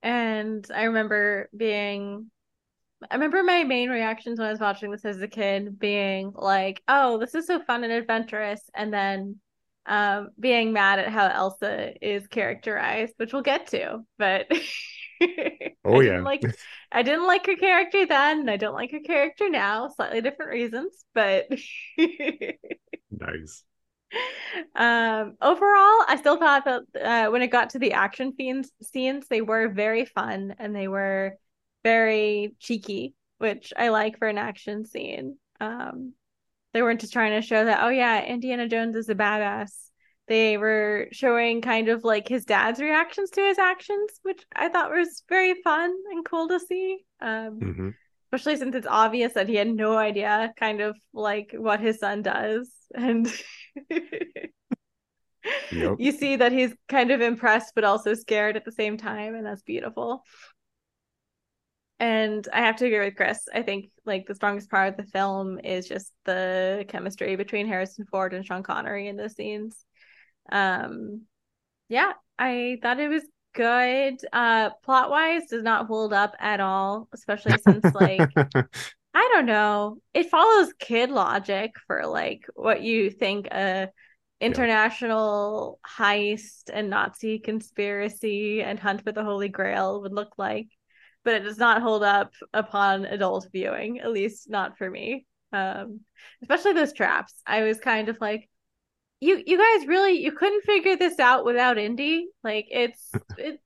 Speaker 2: and I remember being, I remember my main reactions when I was watching this as a kid being like, "Oh, this is so fun and adventurous," and then um, being mad at how Elsa is characterized, which we'll get to. But [laughs]
Speaker 3: oh yeah,
Speaker 2: like I didn't like her character then, and I don't like her character now. Slightly different reasons, but [laughs]
Speaker 3: nice.
Speaker 2: Um, overall, I still thought that uh, when it got to the action scenes, scenes, they were very fun and they were very cheeky, which I like for an action scene. Um, they weren't just trying to show that, oh yeah, Indiana Jones is a badass. They were showing kind of like his dad's reactions to his actions, which I thought was very fun and cool to see. Um,
Speaker 3: Mhm.
Speaker 2: especially since it's obvious that he had no idea kind of like what his son does and [laughs]
Speaker 3: Yep.
Speaker 2: you see that he's kind of impressed but also scared at the same time and that's beautiful and i have to agree with chris. I think like the strongest part of the film is just the chemistry between harrison ford and sean connery in those scenes. Um yeah i thought it was good. Uh plot wise does not hold up at all especially since like [laughs] I don't know. It follows kid logic for like what you think a international heist and Nazi conspiracy and hunt for the Holy Grail would look like, but it does not hold up upon adult viewing, at least not for me. Um, especially those traps. I was kind of like, you you guys really you couldn't figure this out without Indy. Like it's [laughs] it's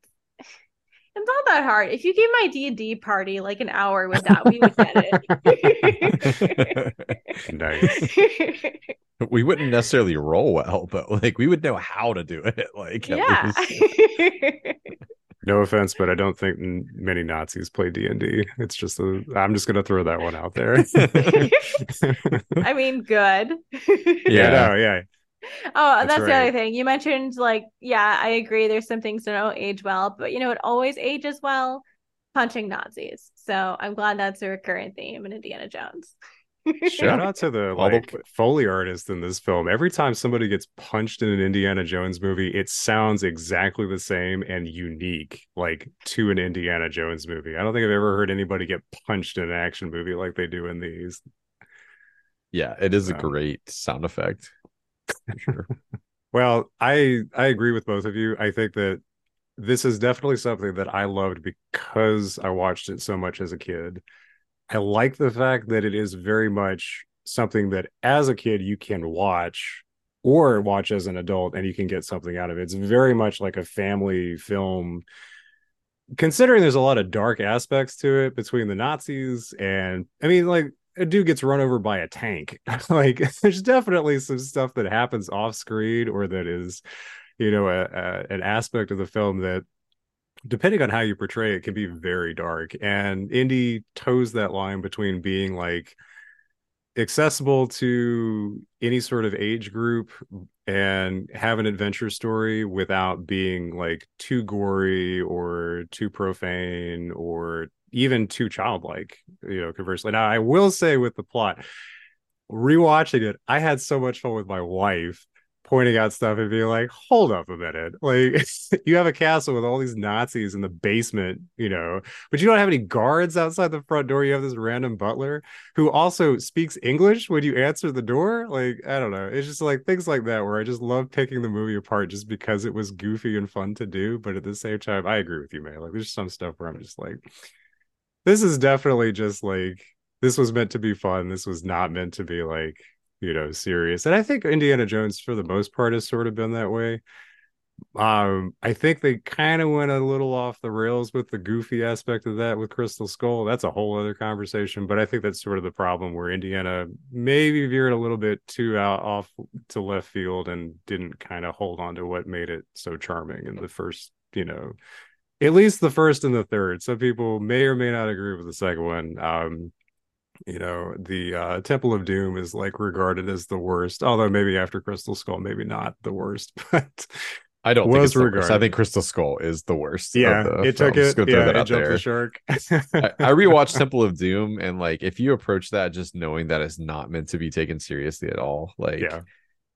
Speaker 2: it's not that hard. If you gave my D and D party like an hour with that, we would get it. [laughs] nice. [laughs]
Speaker 1: we wouldn't necessarily roll well, but like we would know how to do it. Like
Speaker 2: yeah.
Speaker 1: least.
Speaker 3: No offense, but I don't think many Nazis play D and D. It's just a. I'm just gonna throw that one out there. [laughs]
Speaker 2: I mean, good. [laughs]
Speaker 3: yeah, no, yeah.
Speaker 2: Oh,
Speaker 3: That's
Speaker 2: that's, the other thing. You mentioned like, yeah, I agree. There's some things that don't age well, but you know, it always ages well. Punching Nazis. So I'm glad that's a recurrent theme in Indiana Jones.
Speaker 3: Shout out to the like Foley artist in this film. Every time somebody gets punched in an Indiana Jones movie, it sounds exactly the same and unique, like to an Indiana Jones movie. I don't think I've ever heard anybody get punched in an action movie like they do in these.
Speaker 1: Yeah, it is a
Speaker 3: Um,
Speaker 1: great sound effect. Sure. [laughs]
Speaker 3: Well, I I agree with both of you. I think that this is definitely something that I loved because I watched it so much as a kid. I like the fact that it is very much something that as a kid you can watch or watch as an adult and you can get something out of it. It's very much like a family film. Considering there's a lot of dark aspects to it between the Nazis and I mean like a dude gets run over by a tank. [laughs] like there's definitely some stuff that happens off screen or that is, you know, a, a, an aspect of the film that, depending on how you portray it, can be very dark. And Indy toes that line between being like accessible to any sort of age group and have an adventure story without being like too gory or too profane or even too childlike you know conversely now i will say with the plot rewatching it i had so much fun with my wife pointing out stuff and being like hold up a minute. Like [laughs] you have a castle with all these nazis in the basement you know but you don't have any guards outside the front door. You have this random butler who also speaks english when you answer the door. Like i don't know. It's just like things like that where i just love picking the movie apart just because it was goofy and fun to do but at the same time i agree with you man. Like there's some stuff where i'm just like this is definitely just like this was meant to be fun. This was not meant to be like you know serious. And i think indiana jones for the most part has sort of been that way. Um i think they kind of went a little off the rails with the goofy aspect of that with crystal skull. That's a whole other conversation but i think that's sort of the problem where indiana maybe veered a little bit too out off to left field and didn't kind of hold on to what made it so charming in the first you know at least the first and the third. Some people may or may not agree with the second one. Um you know the uh temple of doom is like regarded as the worst although maybe after crystal skull maybe not the worst [laughs] but
Speaker 1: I don't think
Speaker 3: Was
Speaker 1: it's the worst. I think Crystal Skull is the worst.
Speaker 3: yeah
Speaker 1: the
Speaker 3: it took it yeah it jumped
Speaker 1: there.
Speaker 3: the shark [laughs]
Speaker 1: I, I rewatched Temple of Doom and like if you approach that just knowing that it's not meant to be taken seriously at all, like
Speaker 3: yeah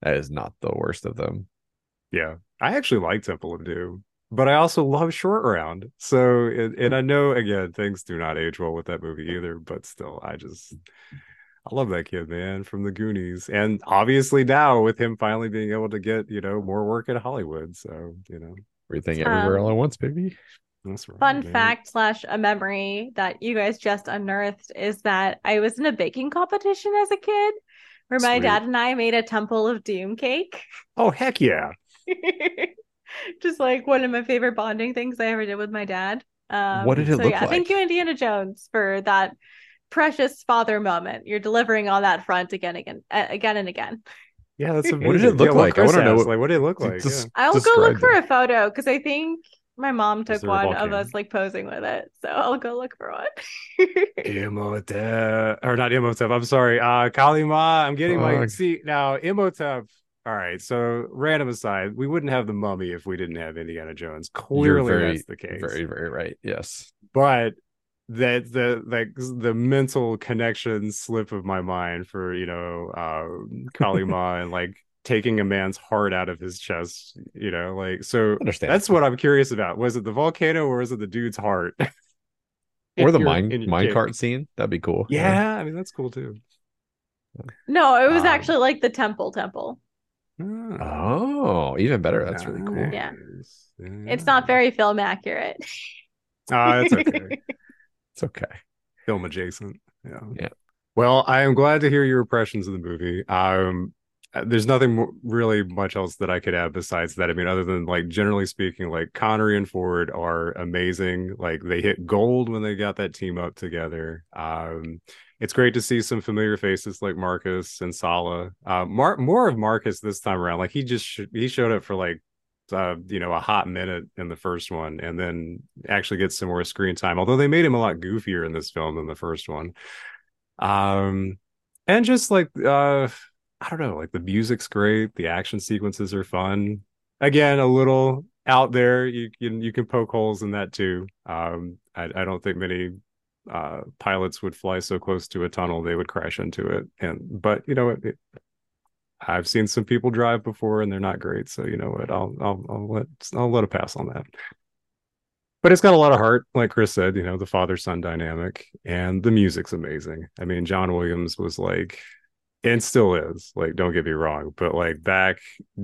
Speaker 1: that is not the worst of them.
Speaker 3: yeah i actually like temple of doom but i also love short round so and, and i know again things do not age well with that movie either but still i just I love that kid, man, from the Goonies. And obviously now with him finally being able to get, you know, more work at Hollywood. So, you know,
Speaker 1: Everything everywhere
Speaker 2: Um,
Speaker 1: all at once, baby.
Speaker 3: that's right.
Speaker 2: Fun
Speaker 3: man.
Speaker 2: fact slash a memory that you guys just unearthed is that I was in a baking competition as a kid where my
Speaker 3: Sweet.
Speaker 2: dad and I made a Temple of Doom cake.
Speaker 3: Oh, heck yeah. [laughs] [laughs]
Speaker 2: just like one of my favorite bonding things I ever did with my dad. Um,
Speaker 1: What did it
Speaker 2: so
Speaker 1: look
Speaker 2: yeah, thank you, Indiana Jones, for that precious father moment. You're delivering on that front again, again, uh, again and again.
Speaker 3: Yeah, that's amazing.
Speaker 1: What did it look
Speaker 3: Yeah,
Speaker 1: like? I
Speaker 3: Chris
Speaker 1: wanna know what-
Speaker 3: like what did it look like?
Speaker 1: Just-
Speaker 3: yeah.
Speaker 2: I'll go
Speaker 1: Describe
Speaker 2: look for a photo because I think my mom took
Speaker 3: there a
Speaker 2: one of us like posing with it. So I'll go look for one.
Speaker 3: Imhotep, [laughs] or not Imhotep. I'm sorry. Uh, Kali Ma. I'm getting my seat now. Imhotep. All right. So random aside, we wouldn't have the mummy if we didn't have Indiana Jones. Clearly,
Speaker 1: very,
Speaker 3: that's the case.
Speaker 1: very, very right. Yes.
Speaker 3: But that the like the mental connection slip of my mind for you know uh, Kali Ma [laughs] and like taking a man's heart out of his chest. You know, like so.
Speaker 1: Understand.
Speaker 3: That's what I'm curious about. Was it the volcano or was it the dude's heart? [laughs]
Speaker 1: or the mine
Speaker 3: in your
Speaker 1: mine cart scene. That'd be cool.
Speaker 3: Yeah, I mean that's cool too.
Speaker 2: no, it was
Speaker 3: Um,
Speaker 2: actually like the temple temple.
Speaker 1: Oh, even better. That's really cool.
Speaker 2: Yeah.
Speaker 3: Nice.
Speaker 2: It's not very film accurate. [laughs]
Speaker 3: Ah, that's okay. [laughs]
Speaker 1: It's okay.
Speaker 3: Film adjacent. Yeah.
Speaker 1: Yeah.
Speaker 3: Well, I am glad to hear your impressions of the movie. Um, uh, there's nothing mo- really much else that I could add besides that. I mean, other than like generally speaking, like Connery and Ford are amazing. Like they hit gold when they got that team up together. Um, it's great to see some familiar faces like Marcus and Sallah. Uh, Mar- more of Marcus this time around. Like he just sh- he showed up for like uh, you know, a hot minute in the first one, and then actually gets some more screen time. Although they made him a lot goofier in this film than the first one. Um, and just like uh, I don't know, like the music's great, the action sequences are fun. Again, a little out there. You can you can poke holes in that too. Um, I, I don't think many uh pilots would fly so close to a tunnel they would crash into it. And but you know what. It, I've seen some people drive before and they're not great. So you know what? I'll I'll I'll let I'll let it pass on that. But it's got a lot of heart, like Chris said, you know, the father son dynamic and the music's amazing. I mean, John Williams was like and still is, like, don't get me wrong, but like back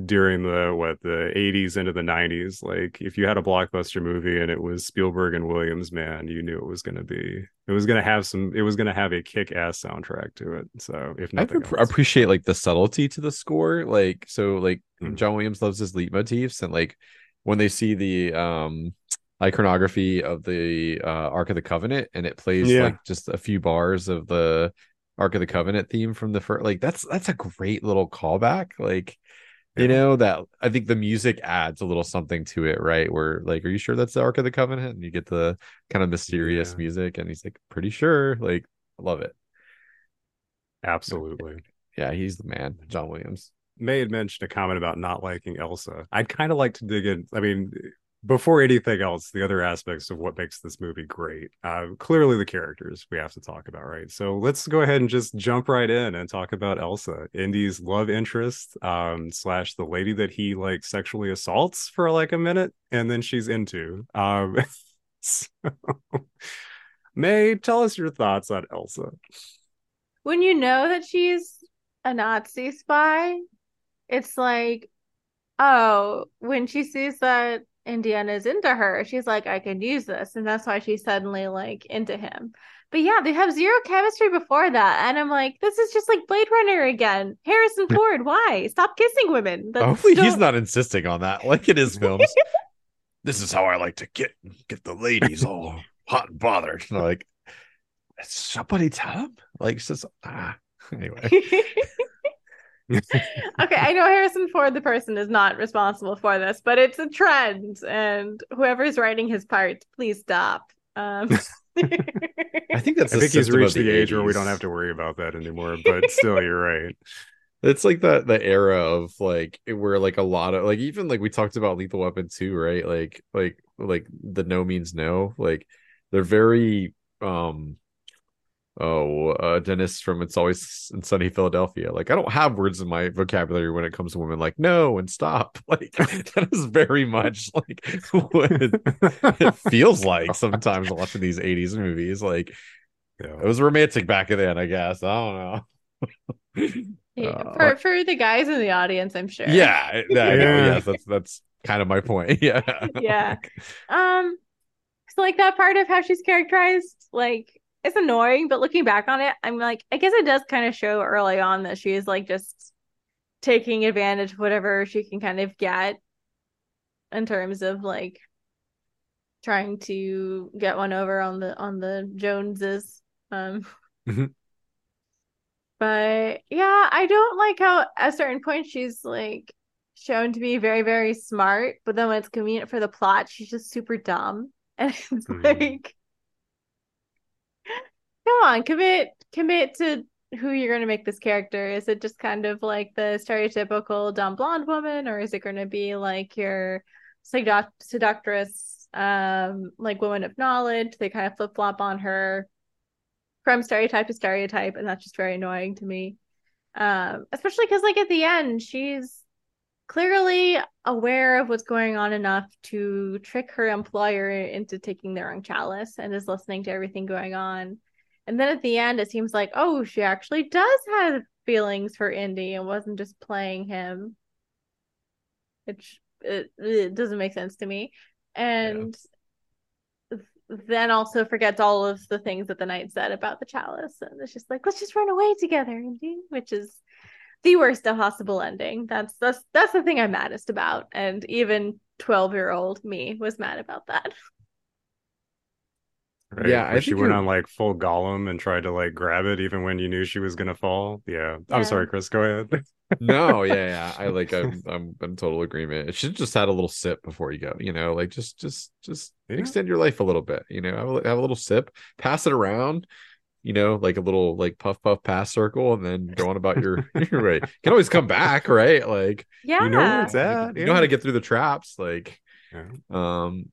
Speaker 3: during the what the 80s into the 90s, like if you had a blockbuster movie and it was Spielberg and Williams, man, you knew it was gonna be it was gonna have some it was gonna have a kick-ass soundtrack to it. So if
Speaker 1: I
Speaker 3: nothing
Speaker 1: appre-
Speaker 3: else.
Speaker 1: appreciate like the subtlety to the score. Like so, like
Speaker 3: Mhm.
Speaker 1: John Williams loves his leitmotifs, and like when they see the um iconography of the uh Ark of the Covenant, and it plays
Speaker 3: Yeah.
Speaker 1: like just a few bars of the Ark of the Covenant theme from the first. Like that's that's a great little callback. Like you know that I think the music adds a little something to it, right? Where like, are you sure that's the Ark of the Covenant? And you get the kind of mysterious
Speaker 3: Yeah.
Speaker 1: music, and he's like, pretty sure. Like, I love it.
Speaker 3: Absolutely. [laughs]
Speaker 1: Yeah, he's the man, John Williams.
Speaker 3: May had mentioned a comment about not liking Elsa. I'd kind of like to dig in. I mean, before anything else, the other aspects of what makes this movie great. Uh, clearly, the characters we have to talk about, right? So let's go ahead and just jump right in and talk about Elsa, Indy's love interest, um, slash the lady that he like sexually assaults for like a minute, and then she's into. Um, [laughs] so, May, tell us your thoughts on Elsa.
Speaker 2: when you know that she's a Nazi spy, it's like, oh, when she sees that Indiana's into her, she's like, I can use this. And that's why she's suddenly like into him. But yeah, they have zero chemistry before that. And I'm like, this is just like Blade Runner again. Harrison [laughs] Ford, why? Stop kissing women. That's
Speaker 1: Hopefully, he's
Speaker 2: don't-
Speaker 1: insisting on that, like in his [laughs] films. this is how I like to get get the ladies all hot and bothered. And like, somebody tell him. Like, it's just ah. [laughs] Anyway,
Speaker 2: okay, I know Harrison Ford, the person, is not responsible for this, but it's a trend, and whoever's writing his parts, please stop. Um, [laughs]
Speaker 1: I think that's
Speaker 3: I think he's reached the, age where we don't have to worry about that anymore. But still, you're right. [laughs]
Speaker 1: It's like the the era of like where like a lot of like even like we talked about Lethal Weapon 2, right? Like like like the no means no. Like they're very um oh uh Dennis from It's Always in Sunny Philadelphia. Like I don't have words in my vocabulary when it comes to women like no and stop. [laughs] Like that is very much like what it, it [laughs] feels like sometimes watching these 80s movies. Like
Speaker 3: Yeah.
Speaker 1: it was romantic back then, I guess. I don't know. [laughs]
Speaker 2: Yeah,
Speaker 1: Uh,
Speaker 2: for for the guys in the audience, I'm sure.
Speaker 1: Yeah, yeah,
Speaker 3: Yeah.
Speaker 1: yes, that's that's kind of my point. Yeah,
Speaker 2: Yeah. Um, so like that part of how she's characterized, like it's annoying, but looking back on it, I'm like, I guess it does kind of show early on that she is like just taking advantage of whatever she can kind of get in terms of like trying to get one over on the on the Joneses. Um,
Speaker 3: Mhm.
Speaker 2: But yeah, I don't like how at a certain point she's like shown to be very, very smart, but then when it's convenient for the plot, she's just super dumb. [laughs] And it's
Speaker 3: Mhm.
Speaker 2: like, come on, commit, commit to who you're going to make this character. Is it just kind of like the stereotypical dumb blonde woman, or is it going to be like your seduct- seductress, um, like woman of knowledge? They kind of flip flop on her from stereotype to stereotype, and that's just very annoying to me. Um, especially because like at the end, she's clearly aware of what's going on enough to trick her employer into taking the wrong chalice and is listening to everything going on. And then at the end, it seems like, oh, she actually does have feelings for Indy and wasn't just playing him. Which it, it doesn't make sense to me. And then also forgets all of the things that the knight said about the chalice. And it's just like, let's just run away together, Indy, which is the worst possible ending. That's that's that's the thing I'm maddest about. And even 12 year old me was mad about that. [laughs]
Speaker 3: Right?
Speaker 1: Yeah, I
Speaker 3: she
Speaker 1: think
Speaker 3: went
Speaker 1: you're-
Speaker 3: on like full Gollum and tried to like grab it even when you knew she was gonna fall. Yeah.
Speaker 2: Yeah.
Speaker 3: I'm sorry, Chris. Go ahead. [laughs]
Speaker 1: no, yeah, yeah. I like I'm I'm in total agreement. It should just had a little sip before you go, you know, like just just just
Speaker 3: Yeah.
Speaker 1: extend your life a little bit, you know, have a, have a little sip, pass it around, you know, like a little like puff puff pass circle, and then go on about your [laughs] your way. Can always come back, right? Like
Speaker 2: Yeah.
Speaker 3: You know where it's
Speaker 1: you
Speaker 3: at.
Speaker 1: know how to get through the traps, like
Speaker 3: Yeah.
Speaker 1: um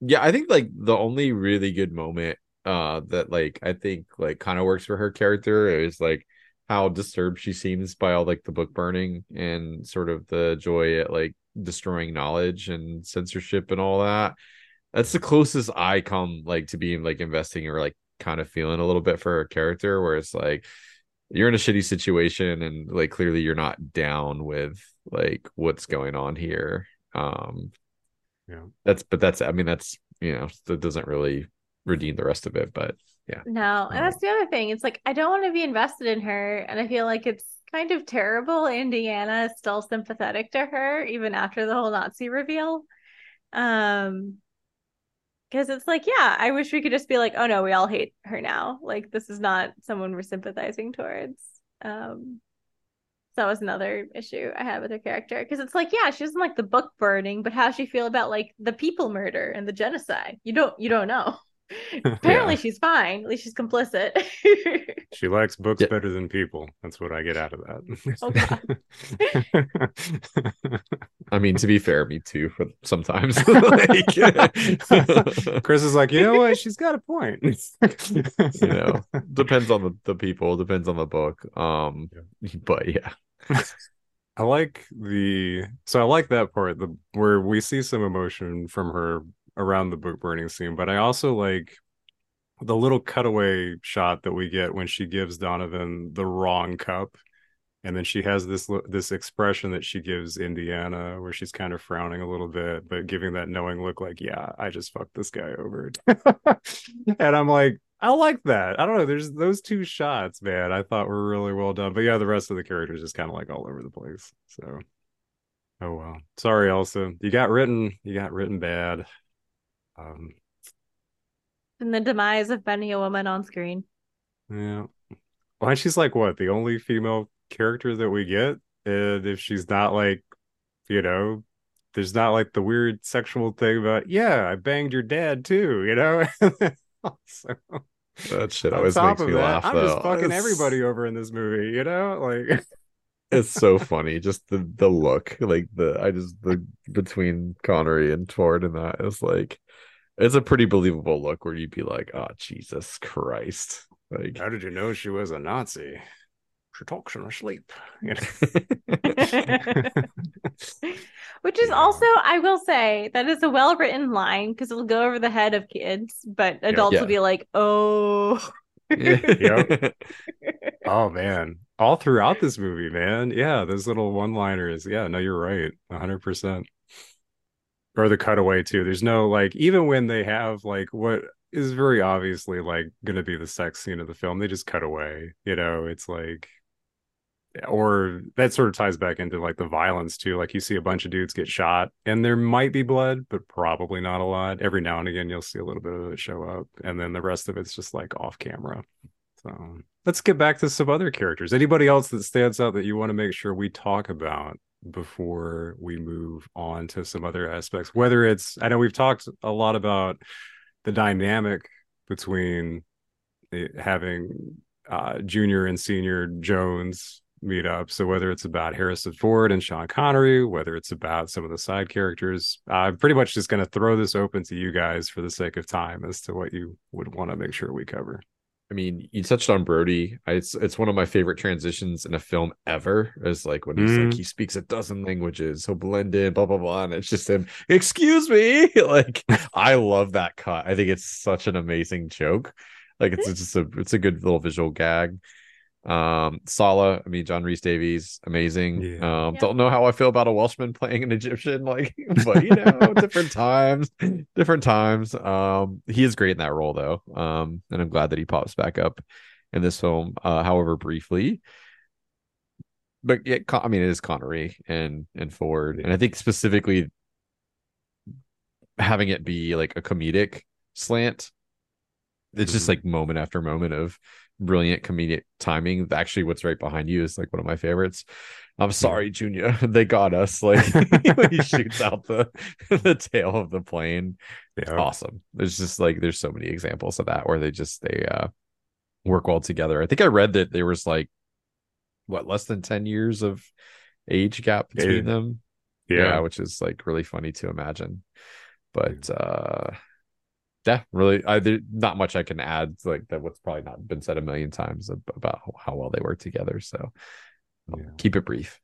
Speaker 1: yeah, I think like the only really good moment uh that like I think like kind of works for her character is like how disturbed she seems by all like the book burning and sort of the joy at like destroying knowledge and censorship and all that. That's the closest I come like to being like investing or like kind of feeling a little bit for her character where it's like you're in a shitty situation and like clearly you're not down with like what's going on here. Um
Speaker 3: Yeah.
Speaker 1: that's but that's I mean that's you know that doesn't really redeem the rest of it, but yeah.
Speaker 2: No, and that's the other thing. It's like I don't want to be invested in her, and I feel like it's kind of terrible. Indiana is still sympathetic to her even after the whole Nazi reveal. Um, because it's like, yeah, I wish we could just be like, oh no, we all hate her now. Like this is not someone we're sympathizing towards. Um, so that was another issue I had with her character because it's like, yeah, she doesn't like the book burning, but how she feel about like the people murder and the genocide? You don't, you don't know. [laughs] Apparently,
Speaker 1: Yeah.
Speaker 2: she's fine. At least she's complicit. [laughs]
Speaker 3: She likes books
Speaker 1: Yeah.
Speaker 3: better than people. That's what I get out of
Speaker 2: Oh,
Speaker 3: that. [laughs]
Speaker 1: I mean to be fair, me too for sometimes. like,
Speaker 3: Chris is like, you know what? She's got a point.
Speaker 1: you know, depends on the, the people, depends on the book. Um but yeah.
Speaker 3: I like the so I like that part the where we see some emotion from her around the book burning scene, but I also like the little cutaway shot that we get when she gives Donovan the wrong cup and then she has this this expression that she gives Indiana where she's kind of frowning a little bit but giving that knowing look like yeah I just fucked this guy over. [laughs] And I'm like I like that. I don't know there's those two shots man I thought were really well done but yeah the rest of the characters just kind of like all over the place so. Oh well. Sorry Elsa. You got written you got written bad um
Speaker 2: and the demise of Benny a woman on screen.
Speaker 3: Yeah. Why she's like what the only female character that we get, and if she's not like, you know, there's not like the weird sexual thing about yeah, I banged your dad too, you know. [laughs] also,
Speaker 1: That shit always makes me
Speaker 3: that,
Speaker 1: laugh
Speaker 3: I'm
Speaker 1: though.
Speaker 3: just fucking
Speaker 1: It's-
Speaker 3: everybody over in this movie, you know, like [laughs]
Speaker 1: It's so funny. Just the the look. Like the I just the between Connery and Ford and that is like it's a pretty believable look where you'd be like, oh Jesus Christ. Like
Speaker 3: how did you know she was a Nazi? She talks in her sleep. You know? [laughs]
Speaker 2: Which is
Speaker 3: Yeah.
Speaker 2: also, I will say, that is a well written line because it'll go over the head of kids, but adults
Speaker 1: Yeah.
Speaker 2: will be like, oh. [laughs]
Speaker 3: Yep. Oh man, all throughout this movie, man. Yeah, those little one-liners. Yeah, no, you're right. 100%. Or the cutaway too. There's no like even when they have like what is very obviously like going to be the sex scene of the film, they just cut away. You know, it's like or that sort of ties back into like the violence too. Like you see a bunch of dudes get shot and there might be blood, but probably not a lot. Every now and again you'll see a little bit of it show up and then the rest of it's just like off camera. So let's get back to some other characters. Anybody else that stands out that you want to make sure we talk about before we move on to some other aspects? Whether it's, I know we've talked a lot about the dynamic between having uh, junior and senior Jones meet up. So whether it's about Harrison Ford and Sean Connery, whether it's about some of the side characters, I'm pretty much just going to throw this open to you guys for the sake of time as to what you would want to make sure we cover.
Speaker 1: I mean, you touched on Brody. It's it's one of my favorite transitions in a film ever. Is like when he's mm. like he speaks a dozen languages, he'll blend in, blah blah blah, and it's just him. Excuse me, [laughs] like [laughs] I love that cut. I think it's such an amazing joke. Like it's, it's just a it's a good little visual gag. Um, Sallah, I mean, John Rhys-Davies, amazing. Yeah. Um, yeah. don't know how I feel about a Welshman playing an Egyptian, like, [laughs] but you [laughs] know, different times, different times. Um, he is great in that role though. Um, and I'm glad that he pops back up in this film, uh, however briefly. But yeah, I mean, it is Connery and and Ford, and I think specifically having it be like a comedic slant. It's mm-hmm. just like moment after moment of brilliant comedic timing. Actually, what's right behind you is like one of my favorites. I'm sorry, Junior. [laughs] they got us. Like [laughs] he shoots out the [laughs] the tail of the plane. Yeah. awesome. There's just like there's so many examples of that where they just they uh work well together. I think I read that there was like what less than 10 years of age gap between yeah. them. Yeah. yeah, which is like really funny to imagine. But uh yeah, really, I there not much I can add like that. What's probably not been said a million times about how well they work together. So yeah. keep it brief.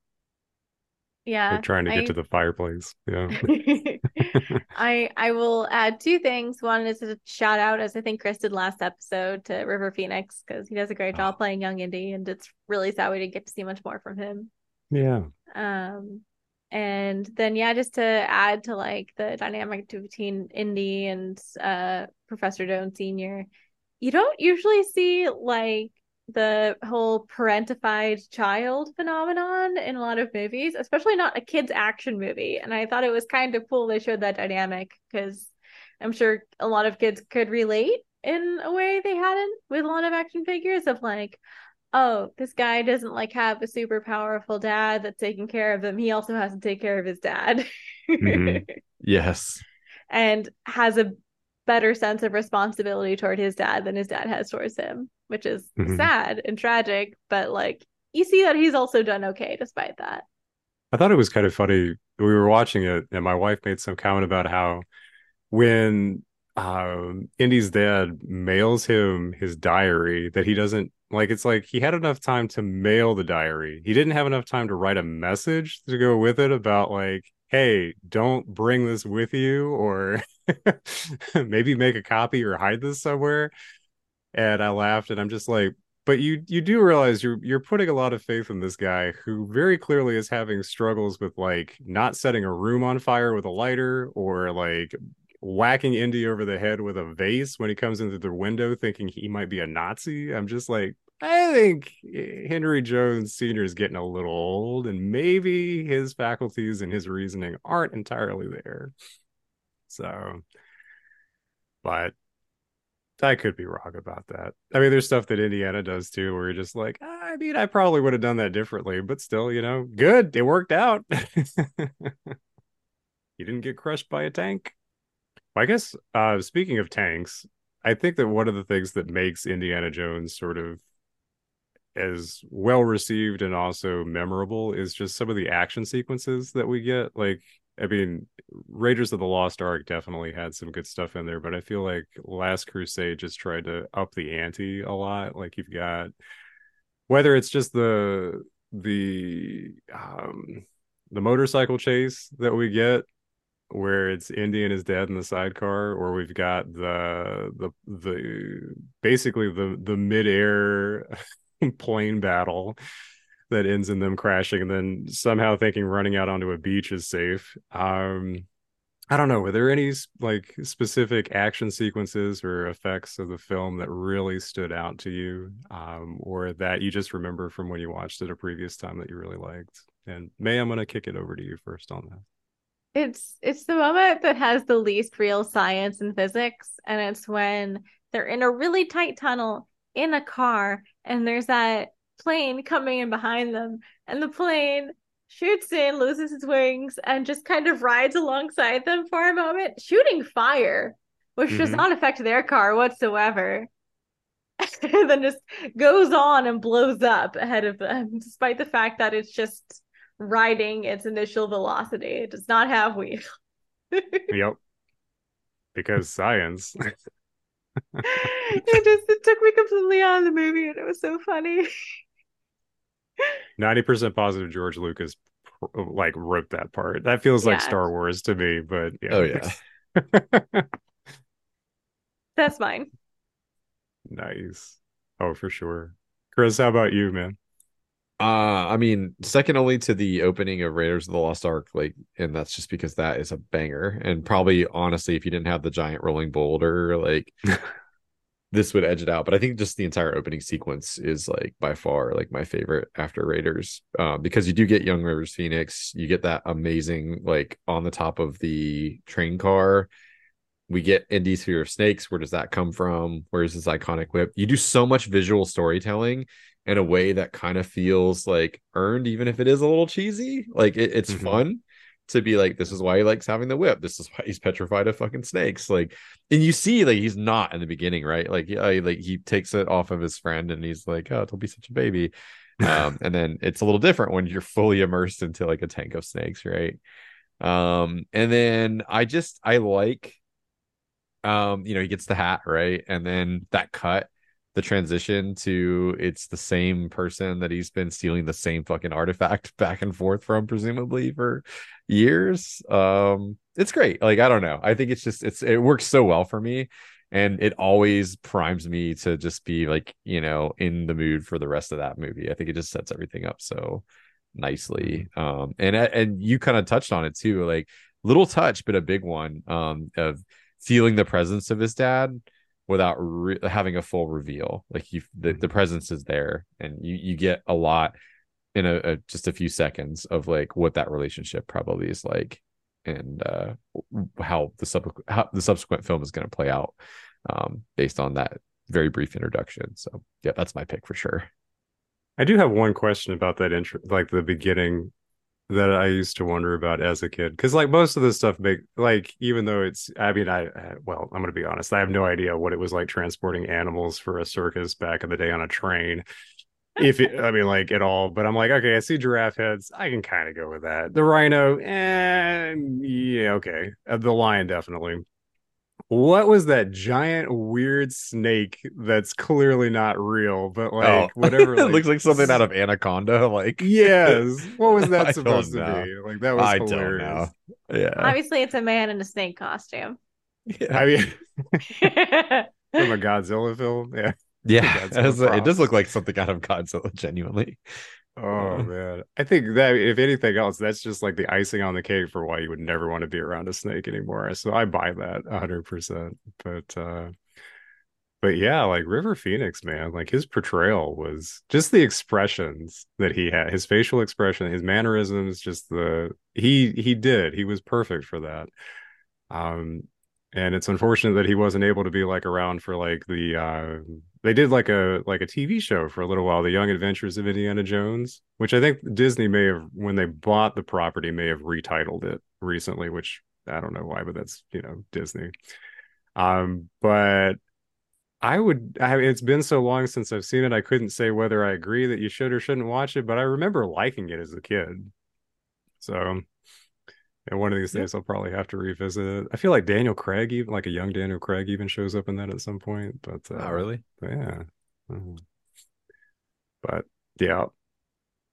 Speaker 2: Yeah,
Speaker 3: They're trying to get I, to the fireplace. Yeah, [laughs] [laughs]
Speaker 2: I I will add two things. One is a shout out, as I think Chris did last episode, to River Phoenix because he does a great job oh. playing young Indy, and it's really sad we didn't get to see much more from him.
Speaker 3: Yeah.
Speaker 2: Um, and then yeah just to add to like the dynamic between indy and uh professor jones senior you don't usually see like the whole parentified child phenomenon in a lot of movies especially not a kids action movie. And i thought it was kind of cool they showed that dynamic because i'm sure a lot of kids could relate in a way they hadn't with a lot of action figures of like oh, this guy doesn't like have a super powerful dad that's taking care of him. He also has to take care of his dad.
Speaker 1: mm-hmm. Yes. [laughs]
Speaker 2: And has a better sense of responsibility toward his dad than his dad has towards him, which is mm-hmm. sad and tragic, but like you see that he's also done okay despite that.
Speaker 3: I thought it was kind of funny. We were watching it, and my wife made some comment about how when um, Indy's dad mails him his diary, that he doesn't like it's like he had enough time to mail the diary. He didn't have enough time to write a message to go with it about like, hey, don't bring this with you or [laughs] maybe make a copy or hide this somewhere. And I laughed and I'm just like, but you you do realize you're you're putting a lot of faith in this guy who very clearly is having struggles with like not setting a room on fire with a lighter or like whacking Indy over the head with a vase when he comes into the window thinking he might be a Nazi. I'm just like, I think Henry Jones Sr. is getting a little old, and maybe his faculties and his reasoning aren't entirely there. So, but I could be wrong about that. I mean, there's stuff that Indiana does too, where you're just like, ah, I mean, I probably would have done that differently, but still, you know, good. It worked out. [laughs] you didn't get crushed by a tank. I guess uh, speaking of tanks, I think that one of the things that makes Indiana Jones sort of as well received and also memorable is just some of the action sequences that we get. Like, I mean, Raiders of the Lost Ark definitely had some good stuff in there, but I feel like Last Crusade just tried to up the ante a lot. Like, you've got whether it's just the the um the motorcycle chase that we get where it's Indy and his dad in the sidecar, or we've got the the the basically the the midair [laughs] plane battle that ends in them crashing and then somehow thinking running out onto a beach is safe. Um I don't know, were there any like specific action sequences or effects of the film that really stood out to you? Um, or that you just remember from when you watched it a previous time that you really liked? And May, I'm gonna kick it over to you first on that
Speaker 2: it's it's the moment that has the least real science and physics and it's when they're in a really tight tunnel in a car and there's that plane coming in behind them and the plane shoots in, loses its wings, and just kind of rides alongside them for a moment, shooting fire, which mm-hmm. does not affect their car whatsoever. [laughs] and then just goes on and blows up ahead of them, despite the fact that it's just riding its initial velocity. It does not have wheels. [laughs]
Speaker 3: yep. Because science. [laughs]
Speaker 2: it just it took me completely out of the movie and it was so funny. [laughs]
Speaker 3: 90% positive George Lucas like wrote that part. That feels like Star Wars to me, but yeah.
Speaker 1: Oh yeah.
Speaker 2: That's mine.
Speaker 3: Nice. Oh, for sure. Chris, how about you, man?
Speaker 1: Uh, I mean, second only to the opening of Raiders of the Lost Ark, like, and that's just because that is a banger. And probably, honestly, if you didn't have the giant rolling boulder, like, [laughs] this would edge it out. But I think just the entire opening sequence is like by far like my favorite after Raiders, uh, because you do get Young Rivers Phoenix, you get that amazing like on the top of the train car. We get Indy's Fear of Snakes. Where does that come from? Where's this iconic whip? You do so much visual storytelling in a way that kind of feels like earned, even if it is a little cheesy. Like it, it's mm-hmm. fun to be like, this is why he likes having the whip. This is why he's petrified of fucking snakes. Like, and you see, like, he's not in the beginning, right? Like, yeah, like he takes it off of his friend and he's like, oh, don't be such a baby. um, [laughs] and then it's a little different when you're fully immersed into like a tank of snakes, right? Um, and then I just I like um, you know, he gets the hat, right? And then that cut the transition to it's the same person that he's been stealing the same fucking artifact [laughs] back and forth from presumably for years. Um it's great. Like i don't know. I think it's just it's it works so well for me. And it always primes me to just be like you know in the mood for the rest of that movie. I think it just sets everything up so nicely. Um and and you kind of touched on it too. Like little touch but a big one um of feeling the presence of his dad without re- having a full reveal. Like you, the, the mm-hmm. presence is there, and you you get a lot in a, a, just a few seconds of like what that relationship probably is like, and uh, how the sub how the subsequent film is going to play out um, based on that very brief introduction. So yeah, that's my pick for sure.
Speaker 3: I do have one question about that intro, like the beginning that I used to wonder about as a kid. Cause like most of this stuff make like even though it's I mean, I well, I'm gonna be honest, I have no idea what it was like transporting animals for a circus back in the day on a train. If it, I mean, like at all, but I'm like, okay, I see giraffe heads. I can kind of go with that. The rhino, and eh, yeah, okay. Uh, the lion, definitely what was that giant weird snake that's clearly not real but like oh. [laughs] whatever
Speaker 1: like, it looks like something out of anaconda [laughs] like.
Speaker 3: Yes. What was [laughs] that supposed to be? Like that was I hilarious.
Speaker 1: Yeah.
Speaker 2: Obviously it's a man in a snake costume.
Speaker 3: Yeah. i mean from a godzilla film? Yeah.
Speaker 1: Yeah. It does look like something out of godzilla genuinely
Speaker 3: Oh man. I think that if anything else, that's just like the icing on the cake for why you would never want to be around a snake anymore. So I buy that hundred percent. But uh but yeah, like River Phoenix, man, like his portrayal was just the expressions that he had, his facial expression, his mannerisms, just the he he did. He was perfect for that. Um and it's unfortunate that he wasn't able to be like around for like the uh they did like a like a TV show for a little while, The Young Adventures of Indiana Jones, which I think Disney may have when they bought the property may have retitled it recently, which I don't know why, but that's you know Disney. Um, but I would I mean, it's been so long since I've seen it, I couldn't say whether I agree that you should or shouldn't watch it, but I remember liking it as a kid. So and one of these days, I'll probably have to revisit it. I feel like Daniel Craig, even like a young Daniel Craig, even shows up in that at some point. But
Speaker 1: uh, not really.
Speaker 3: But yeah. Mm-hmm. But yeah.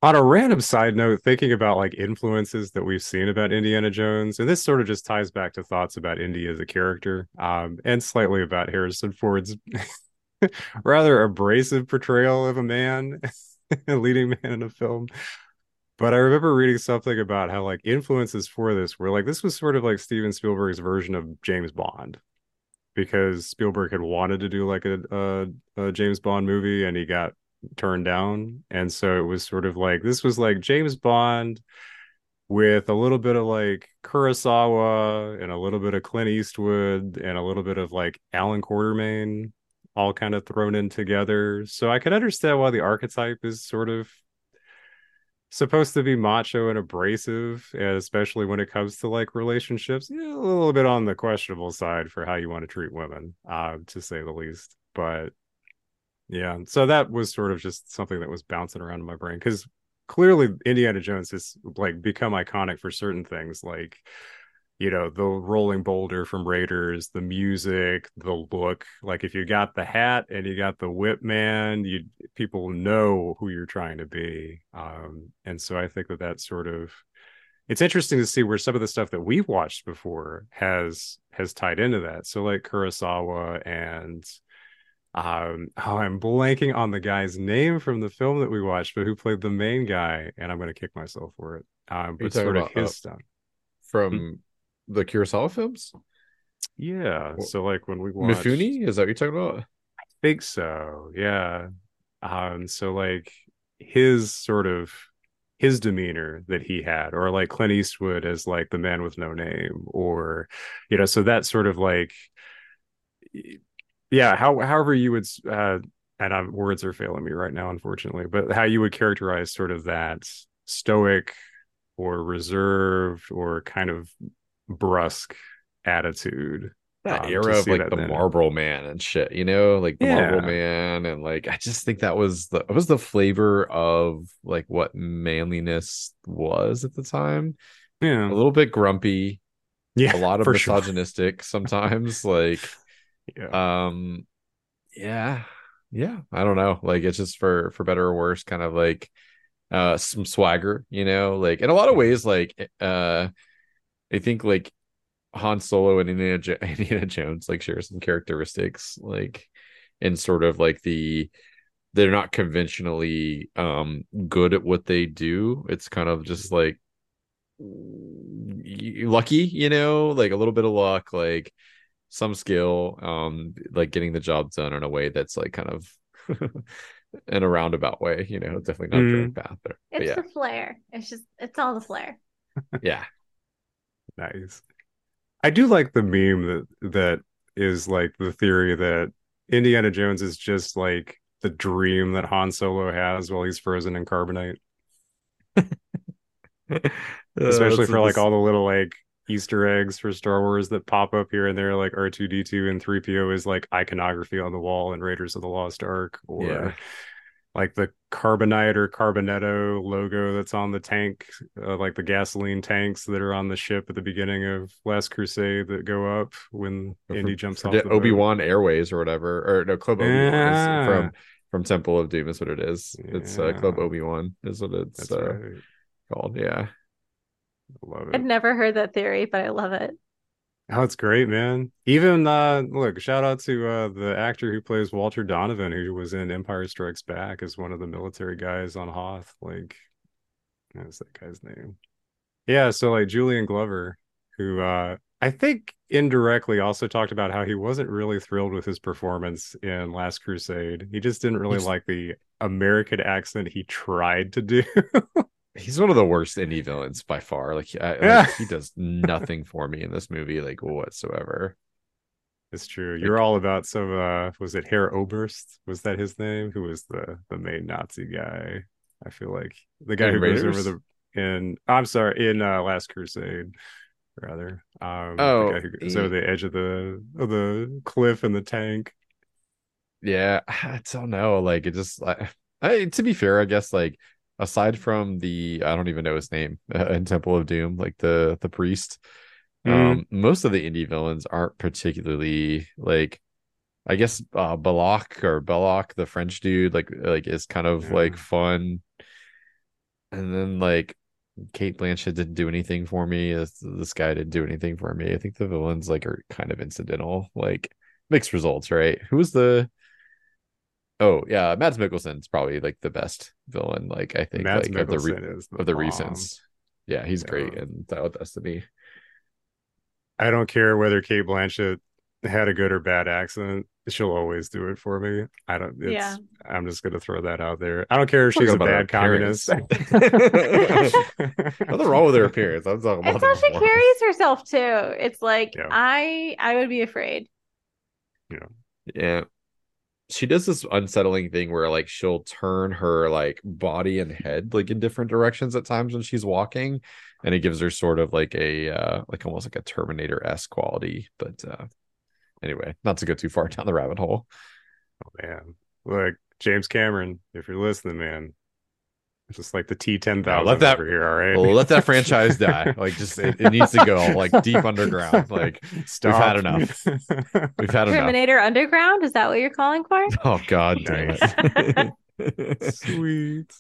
Speaker 3: On a random side note, thinking about like influences that we've seen about Indiana Jones, and this sort of just ties back to thoughts about Indy as a character, um, and slightly about Harrison Ford's [laughs] rather abrasive portrayal of a man, [laughs] a leading man in a film. But I remember reading something about how like influences for this were like this was sort of like Steven Spielberg's version of James Bond, because Spielberg had wanted to do like a, a, a James Bond movie and he got turned down, and so it was sort of like this was like James Bond with a little bit of like Kurosawa and a little bit of Clint Eastwood and a little bit of like Allan Quatermain all kind of thrown in together. So I can understand why the archetype is sort of supposed to be macho and abrasive, especially when it comes to like relationships, a little bit on the questionable side for how you want to treat women, uh, to say the least. But yeah, so that was sort of just something that was bouncing around in my brain because clearly Indiana Jones has like become iconic for certain things, like you know the rolling boulder from raiders the music the look like if you got the hat and you got the whip man you people know who you're trying to be um and so i think that that sort of it's interesting to see where some of the stuff that we've watched before has has tied into that so like kurosawa and um oh i'm blanking on the guy's name from the film that we watched but who played the main guy and i'm going to kick myself for it um but sort of his uh, stuff
Speaker 1: from hmm? The Kurosawa films?
Speaker 3: Yeah. So like when we watched
Speaker 1: Mifune, is that what you're talking about?
Speaker 3: I think so. Yeah. Um, so like his sort of his demeanor that he had, or like Clint Eastwood as like the man with no name, or you know, so that sort of like yeah, how however you would uh and I'm, words are failing me right now, unfortunately, but how you would characterize sort of that stoic or reserved or kind of brusque attitude.
Speaker 1: That um, era of like the Marlboro Man and shit, you know, like the yeah. Marlboro Man, and like I just think that was the it was the flavor of like what manliness was at the time.
Speaker 3: Yeah,
Speaker 1: a little bit grumpy, yeah, a lot of misogynistic sure. sometimes. [laughs] like, yeah. um, yeah, yeah. I don't know. Like it's just for for better or worse, kind of like uh some swagger, you know, like in a lot of ways, like uh I think like Han Solo and Indiana, jo- [laughs] Indiana Jones like share some characteristics like in sort of like the they're not conventionally um good at what they do. It's kind of just like lucky, you know, like a little bit of luck, like some skill, um, like getting the job done in a way that's like kind of [laughs] in a roundabout way, you know, definitely not mm. direct path there.
Speaker 2: It's yeah. the flair. It's just it's all the flair.
Speaker 1: yeah.
Speaker 3: Nice. I do like the meme that that is like the theory that Indiana Jones is just like the dream that Han Solo has while he's frozen in carbonite. [laughs] [laughs] Especially uh, for like all the little like Easter eggs for Star Wars that pop up here and there, like R2D2 and 3PO is like iconography on the wall in Raiders of the Lost Ark, or yeah like the carbonite or carbonetto logo that's on the tank uh, like the gasoline tanks that are on the ship at the beginning of last crusade that go up when andy indy jumps off
Speaker 1: obi-wan airways or whatever or no club obi-wan from from temple of doom is what it is. Yeah. it's uh, club obi-wan is what it's uh, right. called yeah.
Speaker 2: I love it. i've never heard that theory but i love it
Speaker 3: Oh, it's great, man. Even uh look, shout out to uh the actor who plays Walter Donovan, who was in Empire Strikes Back as one of the military guys on Hoth. Like what's that guy's name? Yeah, so like Julian Glover, who uh I think indirectly also talked about how he wasn't really thrilled with his performance in Last Crusade. He just didn't really He's... like the American accent he tried to do. [laughs]
Speaker 1: he's one of the worst Indy villains by far. Like, I, yeah. he does nothing for me in this movie, like whatsoever.
Speaker 3: It's true. Like, You're all about some. uh Was it Herr Oberst? Was that his name? Who was the the main Nazi guy? I feel like the guy who Raiders? goes over the in. I'm sorry, in uh Last Crusade, rather. Um, oh, the guy who goes he... over the edge of the of the cliff in the tank.
Speaker 1: Yeah, [sighs] I don't know. Like it just. like I, to be fair, I guess like aside from the I don't even know his name uh, [laughs] in Temple of Doom, like the the priest. Mm. Um, most of the Indy villains aren't particularly like I guess uh Balak or Belloc, the French dude, like like is kind of yeah. like fun. And then like Cate Blanchett didn't do anything for me. This, this guy didn't do anything for me. I think the villains like are kind of incidental, like mixed results, right? Who was the Oh yeah, Mads Mikkelsen's probably like the best villain. Like I think Mads like of the, re- the of the recents. Yeah, he's yeah. great in Dial Destiny.
Speaker 3: I don't care whether Cate Blanchett had a good or bad accent. She'll always do it for me. I don't. yeah. I'm just gonna throw that out there. I don't care if she's a bad communist. [laughs] [laughs] Nothing
Speaker 1: wrong with her appearance. I'm talking about.
Speaker 2: It's how she carries herself too. It's like yeah. I I would be afraid.
Speaker 3: Yeah.
Speaker 1: Yeah. She does this unsettling thing where like she'll turn her like body and head like in different directions at times when she's walking and it gives her sort of like a uh like almost like a terminator-s quality but uh anyway not to go too far [laughs] down the rabbit hole.
Speaker 3: Oh man. Look james cameron if you're listening man just like the T1000
Speaker 1: no, let that,
Speaker 3: over here, all right?
Speaker 1: Well, let that franchise [laughs] die. Like, just it, it, needs to go like deep underground. [laughs] Like, Stop. [laughs] we've had enough. We've had
Speaker 2: Terminator
Speaker 1: enough.
Speaker 2: Underground. Is that what you're calling for?
Speaker 1: Oh God, damn
Speaker 3: it! Sweet.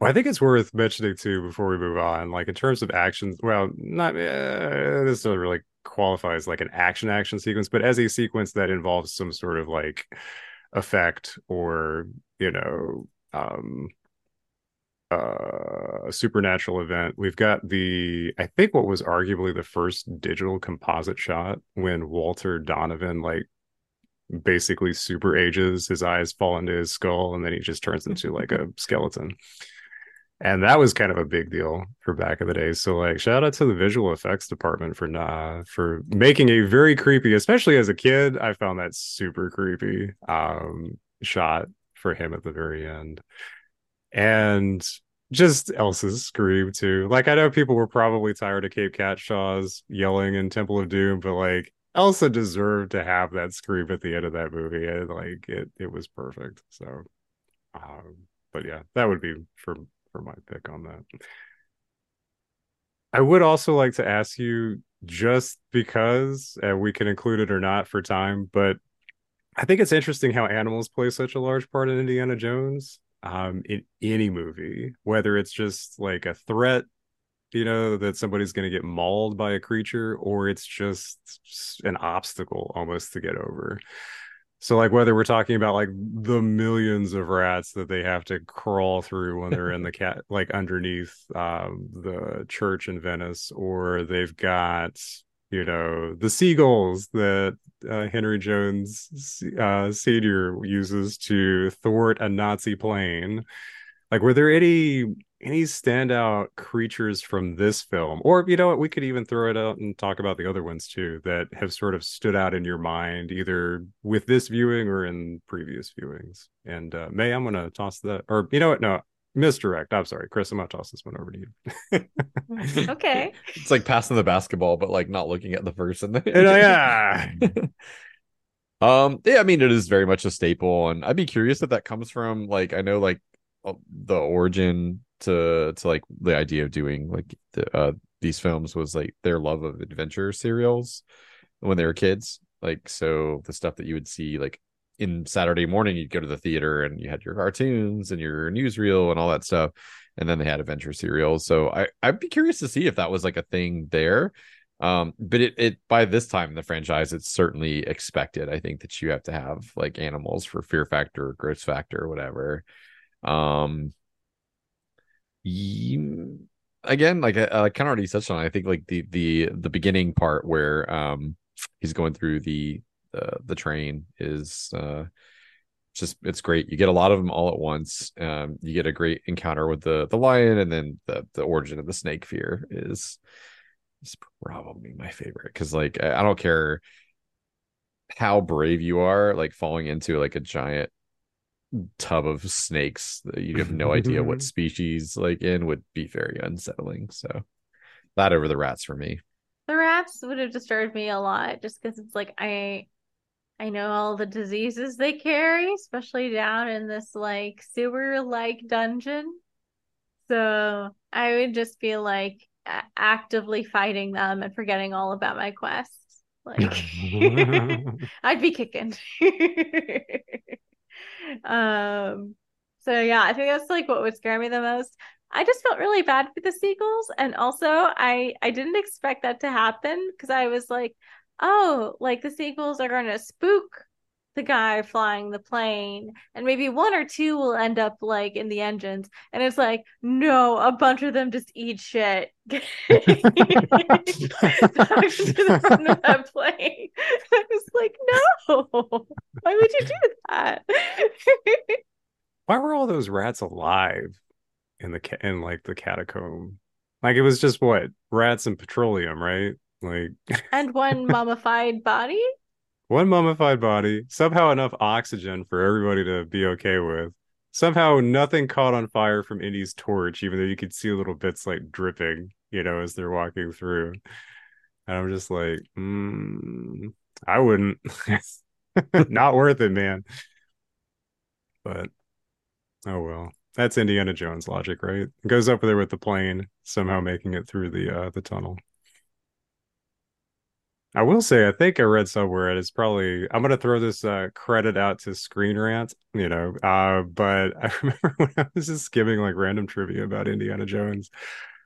Speaker 3: Well, I think it's worth mentioning too before we move on. Like in terms of actions, well, not uh, this doesn't really qualify as like an action action sequence, but as a sequence that involves some sort of like effect or you know um, uh, a supernatural event. We've got the, I think what was arguably the first digital composite shot when Walter Donovan like basically super ages, his eyes fall into his skull, and then he just turns into like a [laughs] skeleton. And that was kind of a big deal for back in the day. So like shout out to the visual effects department for uh, for making a very creepy, especially as a kid, I found that super creepy um shot for him at the very end. And just Elsa's scream too. Like I know people were probably tired of Kate Capshaw's yelling in Temple of Doom, but like Elsa deserved to have that scream at the end of that movie. And like it it was perfect. So um, but yeah, that would be for for my pick on that. I would also like to ask you just because and we can include it or not for time, but I think it's interesting how animals play such a large part in Indiana Jones. Um, in any movie, whether it's just like a threat, you know, that somebody's going to get mauled by a creature, or it's just an obstacle almost to get over. So, like, whether we're talking about like the millions of rats that they have to crawl through when they're in the cat, like underneath um, the church in Venice, or they've got you know the seagulls that uh, Henry Jones uh, Senior uses to thwart a Nazi plane. Like, were there any any standout creatures from this film, or you know what, we could even throw it out and talk about the other ones too that have sort of stood out in your mind, either with this viewing or in previous viewings. And uh, Mae, I'm gonna toss that, or you know what, no, misdirect. I'm sorry, Chris. I'm gonna toss this one over to
Speaker 2: you. [laughs] okay.
Speaker 1: It's like passing the basketball, but like not looking at the person. [laughs]
Speaker 3: yeah.
Speaker 1: um. Yeah. I mean, it is very much a staple, and I'd be curious if that comes from like I know like uh, the origin to to like the idea of doing like the, uh these films was like their love of adventure serials when they were kids. Like so, the stuff that you would see like in Saturday morning, you'd go to the theater and you had your cartoons and your newsreel and all that stuff. And then they had adventure serials. So I, I'd be curious to see if that was like a thing there. Um, but it, it by this time in the franchise, it's certainly expected. I think that you have to have like animals for fear factor, or growth factor, or whatever. Um, again, like I, I kind of already touched on. I think like the the the beginning part where um he's going through the the the train is uh just it's great. You get a lot of them all at once. Um, you get a great encounter with the the lion, and then the the origin of the snake fear is is probably my favorite because like I, I don't care how brave you are, like falling into like a giant tub of snakes that you have no idea what [laughs] species like in would be very unsettling. So that over the rats for me.
Speaker 2: The rats would have disturbed me a lot just because it's like I I know all the diseases they carry, especially down in this like sewer like dungeon. So I would just feel like actively fighting them and forgetting all about my quests. Like [laughs] I'd be kicking. [laughs] um so yeah, I think that's like what would scare me the most. I just felt really bad for the seagulls and also I I didn't expect that to happen because I was like, oh, like the sequels are going to spook the guy flying the plane and maybe one or two will end up like in the engines and it's like no a bunch of them just eat shit. The front of that plane. [laughs] I was like no. Why would you do that? [laughs]
Speaker 3: Why were all those rats alive in the in like the catacomb? Like it was just what rats and petroleum right like
Speaker 2: and one [laughs] mummified body.
Speaker 3: one mummified body, somehow enough oxygen for everybody to be okay with. Somehow nothing caught on fire from Indy's torch, even though you could see little bits like dripping, you know, as they're walking through. And I'm just like, mm, I wouldn't. [laughs] Not worth it, man. But oh well. That's Indiana Jones logic, right? It goes up there with the plane, somehow making it through the uh the tunnel. I will say, I think I read somewhere, and it's probably I'm gonna throw this uh, credit out to Screen Rant, you know. Uh, but [laughs] I remember when I was just skimming like random trivia about Indiana Jones.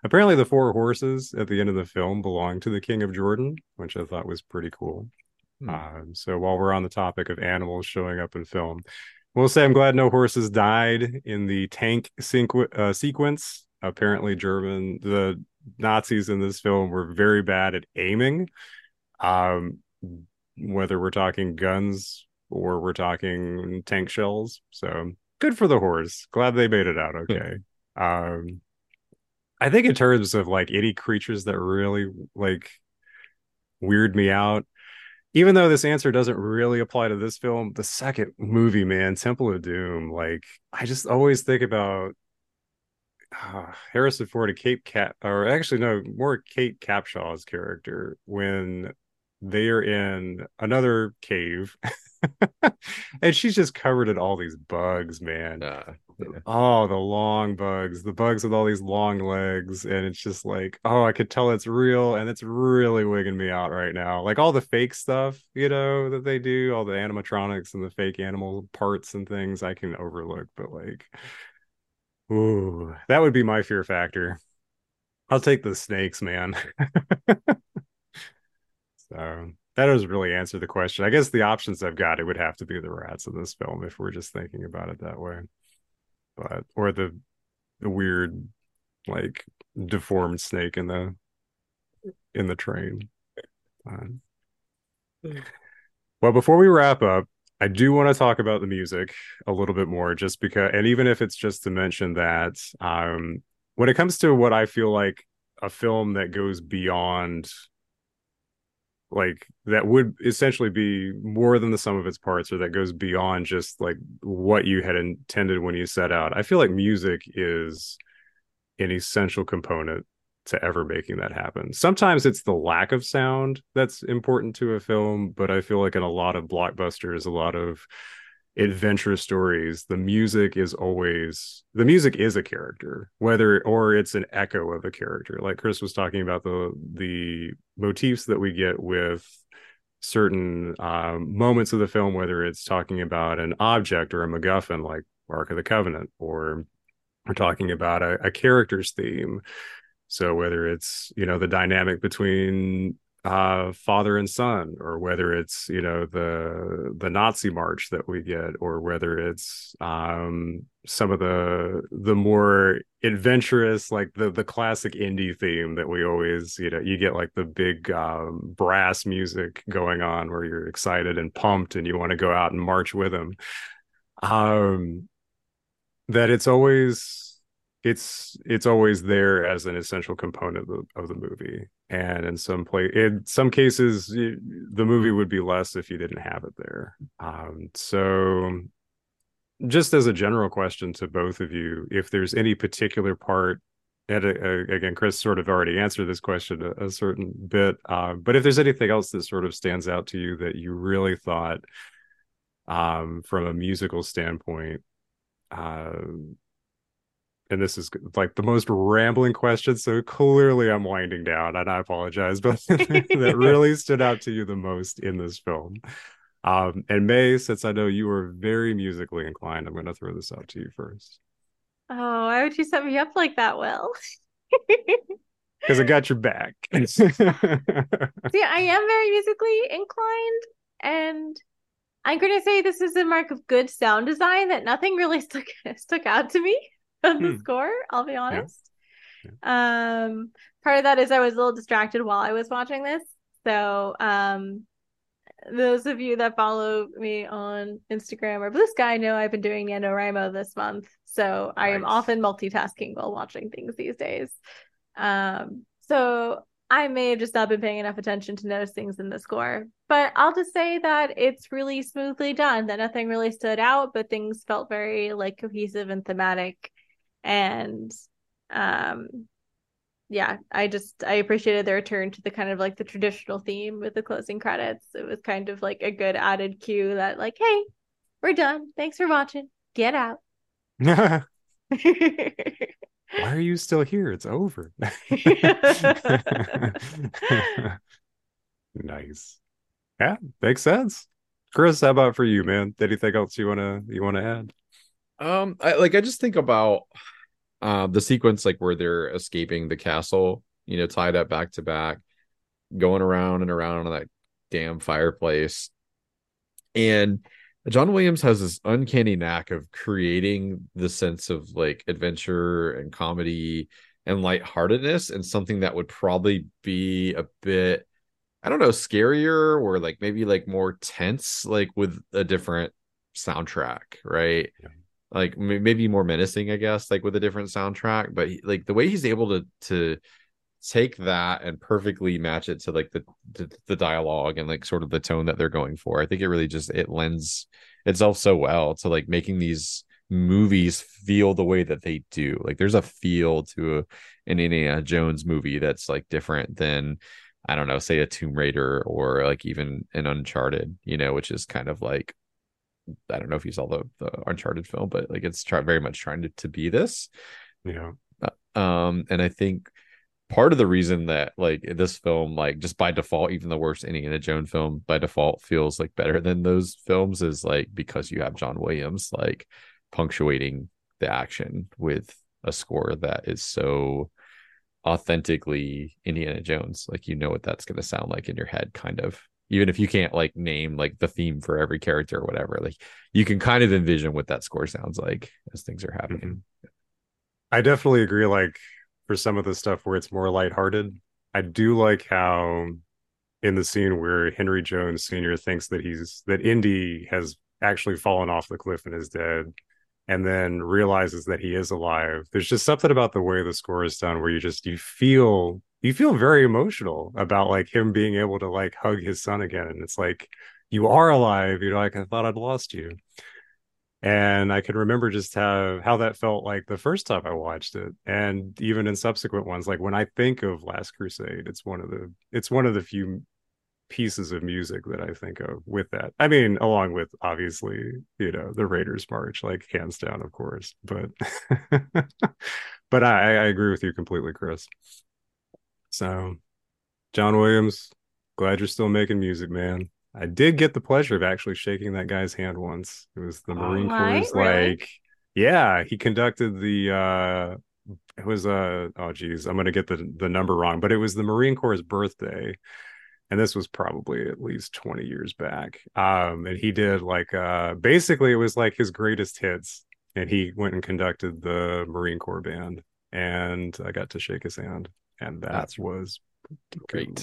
Speaker 3: Apparently, the four horses at the end of the film belong to the King of Jordan, which I thought was pretty cool. Hmm. Um, so while we're on the topic of animals showing up in film, we'll say I'm glad no horses died in the tank sequ- uh, sequence. Apparently, German the Nazis in this film were very bad at aiming um, whether we're talking guns or we're talking tank shells. So good for the horse. Glad they made it out okay. um, I think in terms of like any creatures that really like weird me out, even though this answer doesn't really apply to this film, the second movie, man, Temple of Doom, like I just always think about uh, Harrison Ford and Kate Cap, or actually no, more Kate Capshaw's character when they are in another cave. [laughs] And she's just covered in all these bugs man. Uh, yeah. oh the long bugs the bugs with all these long legs. And it's just like oh i could tell it's real and it's really wigging me out right now. Like all the fake stuff you know that they do all the animatronics and the fake animal parts and things i can overlook but like ooh that would be my fear factor. I'll take the snakes man [laughs] So that doesn't really answer the question. I guess the options I've got, it would have to be the rats in this film if we're just thinking about it that way. But or the the weird like deformed snake in the in the train. well, before we wrap up, I do want to talk about the music a little bit more, just because, and even if it's just to mention that, um, when it comes to what I feel like a film that goes beyond like that would essentially be more than the sum of its parts or that goes beyond just like what you had intended when you set out. I feel like music is an essential component to ever making that happen. Sometimes it's the lack of sound that's important to a film but i feel like in a lot of blockbusters a lot of adventure stories the music is always the music is a character whether or it's an echo of a character. Like chris was talking about the the motifs that we get with certain um, moments of the film whether it's talking about an object or a macguffin like ark of the covenant or we're talking about a, a character's theme. So whether it's you know the dynamic between uh, father and son, or whether it's you know the the Nazi march that we get, or whether it's um, some of the the more adventurous, like the the classic Indy theme that we always you know you get like the big um, brass music going on where you're excited and pumped and you want to go out and march with them. Um, that it's always it's it's always there as an essential component of the, of the movie. And in some play in some cases the movie would be less if you didn't have it there. Um, so just as a general question to both of you if there's any particular part and uh, again chris sort of already answered this question a, a certain bit uh, but if there's anything else that sort of stands out to you that you really thought um, from a musical standpoint uh, and this is like the most rambling question so clearly i'm winding down and i apologize but [laughs] that [laughs] really stood out to you the most in this film. Um, and Mae since i know you are very musically inclined i'm going to throw this out to you first.
Speaker 2: Oh why would you set me up like that will? [laughs]
Speaker 3: Because i got your back.
Speaker 2: See i am very musically inclined and i'm going to say this is a mark of good sound design that nothing really stuck stuck out to me of the hmm. score, I'll be honest. Yeah. Yeah. Um part of that is I was a little distracted while I was watching this. So um those of you that follow me on Instagram or Blue Sky know I've been doing NaNoWriMo this month. So nice. I am often multitasking while watching things these days. Um so I may have just not been paying enough attention to notice things in the score, but I'll just say that it's really smoothly done. That nothing really stood out, but things felt very like cohesive and thematic, and um, yeah, I just I appreciated the return to the kind of like the traditional theme with the closing credits. It was kind of like a good added cue that like, hey, we're done. Thanks for watching. Get out. [laughs] [laughs]
Speaker 3: Why are you still here? It's over. [laughs] nice. Yeah, makes sense. Chris, how about for you, man? Anything else you wanna you wanna add?
Speaker 1: Um, I like I just think about uh the sequence like where they're escaping the castle, you know, tied up back to back, going around and around on that damn fireplace. And John Williams has this uncanny knack of creating the sense of like adventure and comedy and lightheartedness and something that would probably be a bit I don't know, scarier or like maybe like more tense, like with a different soundtrack, right? Yeah. Like maybe more menacing, I guess, like with a different soundtrack. But he, like the way he's able to to take that and perfectly match it to like the, the, the dialogue and like sort of the tone that they're going for. I think it really just it lends itself so well to like making these movies feel the way that they do. Like there's a feel to a, an Indiana Jones movie that's like different than I don't know, say a Tomb Raider or like even an Uncharted, you know, which is kind of like I don't know if you saw the the Uncharted film, but like it's try, very much trying to, to be this.
Speaker 3: Yeah.
Speaker 1: Uh, um, and I think part of the reason that like this film like just by default even the worst indiana jones film by default feels like better [laughs] than those films is like because you have john williams like punctuating the action with a score that is so authentically indiana jones like you know what that's going to sound like in your head kind of even if you can't like name like the theme for every character or whatever like you can kind of envision what that score sounds like as things are happening mm-hmm.
Speaker 3: i definitely agree like for some of the stuff where it's more lighthearted. I do like how in the scene where Henry Jones Sr. thinks that he's that Indy has actually fallen off the cliff and is dead, and then realizes that he is alive. There's just something about the way the score is done where you just you feel you feel very emotional about like him being able to like hug his son again. And it's like, you are alive. You're like, I thought I'd lost you and i can remember just how how that felt like the first time i watched it and even in subsequent ones like when i think of last crusade it's one of the it's one of the few pieces of music that i think of with that i mean along with obviously you know the raiders march like hands down of course but [laughs] but I, I agree with you completely chris so john williams glad you're still making music man I did get the pleasure of actually shaking that guy's hand once. It was the Marine oh, Corps really? like yeah, he conducted the uh it was uh oh geez, I'm gonna get the the number wrong, but it was the Marine Corps' birthday. And this was probably at least 20 years back. Um, and he did like uh basically it was like his greatest hits. And he went and conducted the Marine Corps band. And I got to shake his hand. And that That's was
Speaker 1: great.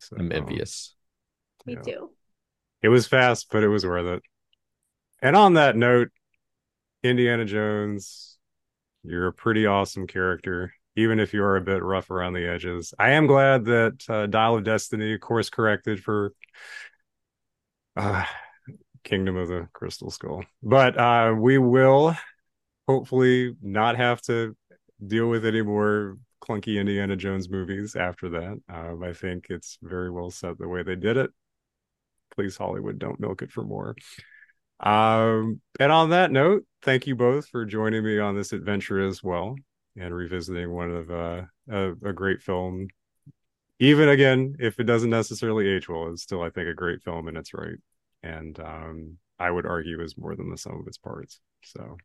Speaker 1: So, I'm envious.
Speaker 2: Me yeah. too.
Speaker 3: It was fast, but it was worth it. And on that note, Indiana Jones, you're a pretty awesome character, even if you're a bit rough around the edges. I am glad that uh, Dial of Destiny of course corrected for uh, Kingdom of the Crystal Skull. But uh, we will hopefully not have to deal with any more clunky Indiana Jones movies after that. Um, I think it's very well set the way they did it. Please hollywood don't milk it for more. Um and on that note thank you both for joining me on this adventure as well and revisiting one of uh, a, a great film. Even again if it doesn't necessarily age well it's still i think a great film in its right. And um i would argue is more than the sum of its parts. So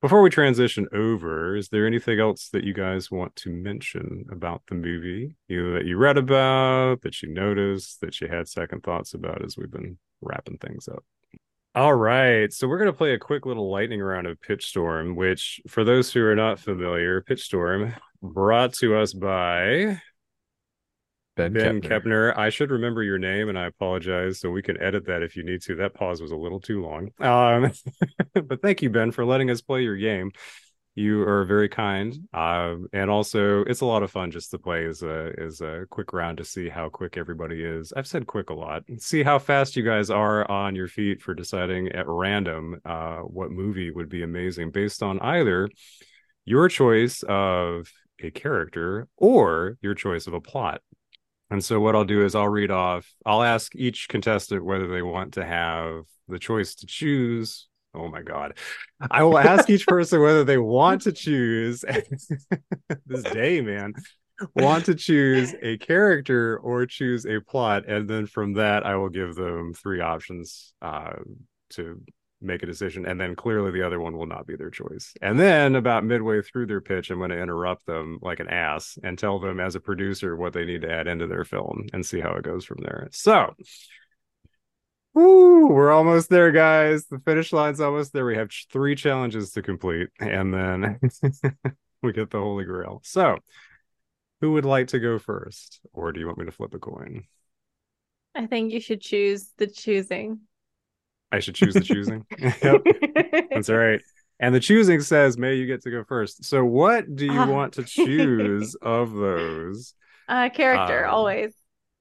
Speaker 3: before we transition over, is there anything else that you guys want to mention about the movie? Either that you read about, that you noticed, that you had second thoughts about as we've been wrapping things up? All right. So we're going to play a quick little lightning round of Pitch Storm, which, for those who are not familiar, Pitch Storm brought to us by Ben, ben Kepner. Kepner. I should remember your name, and I apologize. So we can edit that if you need to. That pause was a little too long. Um, [laughs] but thank you, Ben, for letting us play your game. You are very kind, um, and also it's a lot of fun just to play as a as a quick round to see how quick everybody is. I've said quick a lot. See how fast you guys are on your feet for deciding at random uh, what movie would be amazing based on either your choice of a character or your choice of a plot. And so what I'll do is I'll read off. I'll ask each contestant whether they want to have the choice to choose Oh my god. I will ask each [laughs] person whether they want to choose [laughs] this day, man. Want to choose a character or choose a plot, and then from that, I will give them three options uh, to make a decision, and then clearly the other one will not be their choice. And then about midway through their pitch, I'm going to interrupt them like an ass and tell them as a producer what they need to add into their film and see how it goes from there. So Woo, we're almost there, guys. The finish line's almost there. We have three challenges to complete, and then [laughs] we get the Holy Grail. So, who would like to go first? Or do you want me to flip a coin?
Speaker 2: I think you should choose the choosing.
Speaker 3: I should choose the choosing. [laughs] yep. [laughs] That's all right. And the choosing says, Mae you get to go first. So, what do you ah. want to choose of those? [laughs]
Speaker 2: Uh, character, um, always.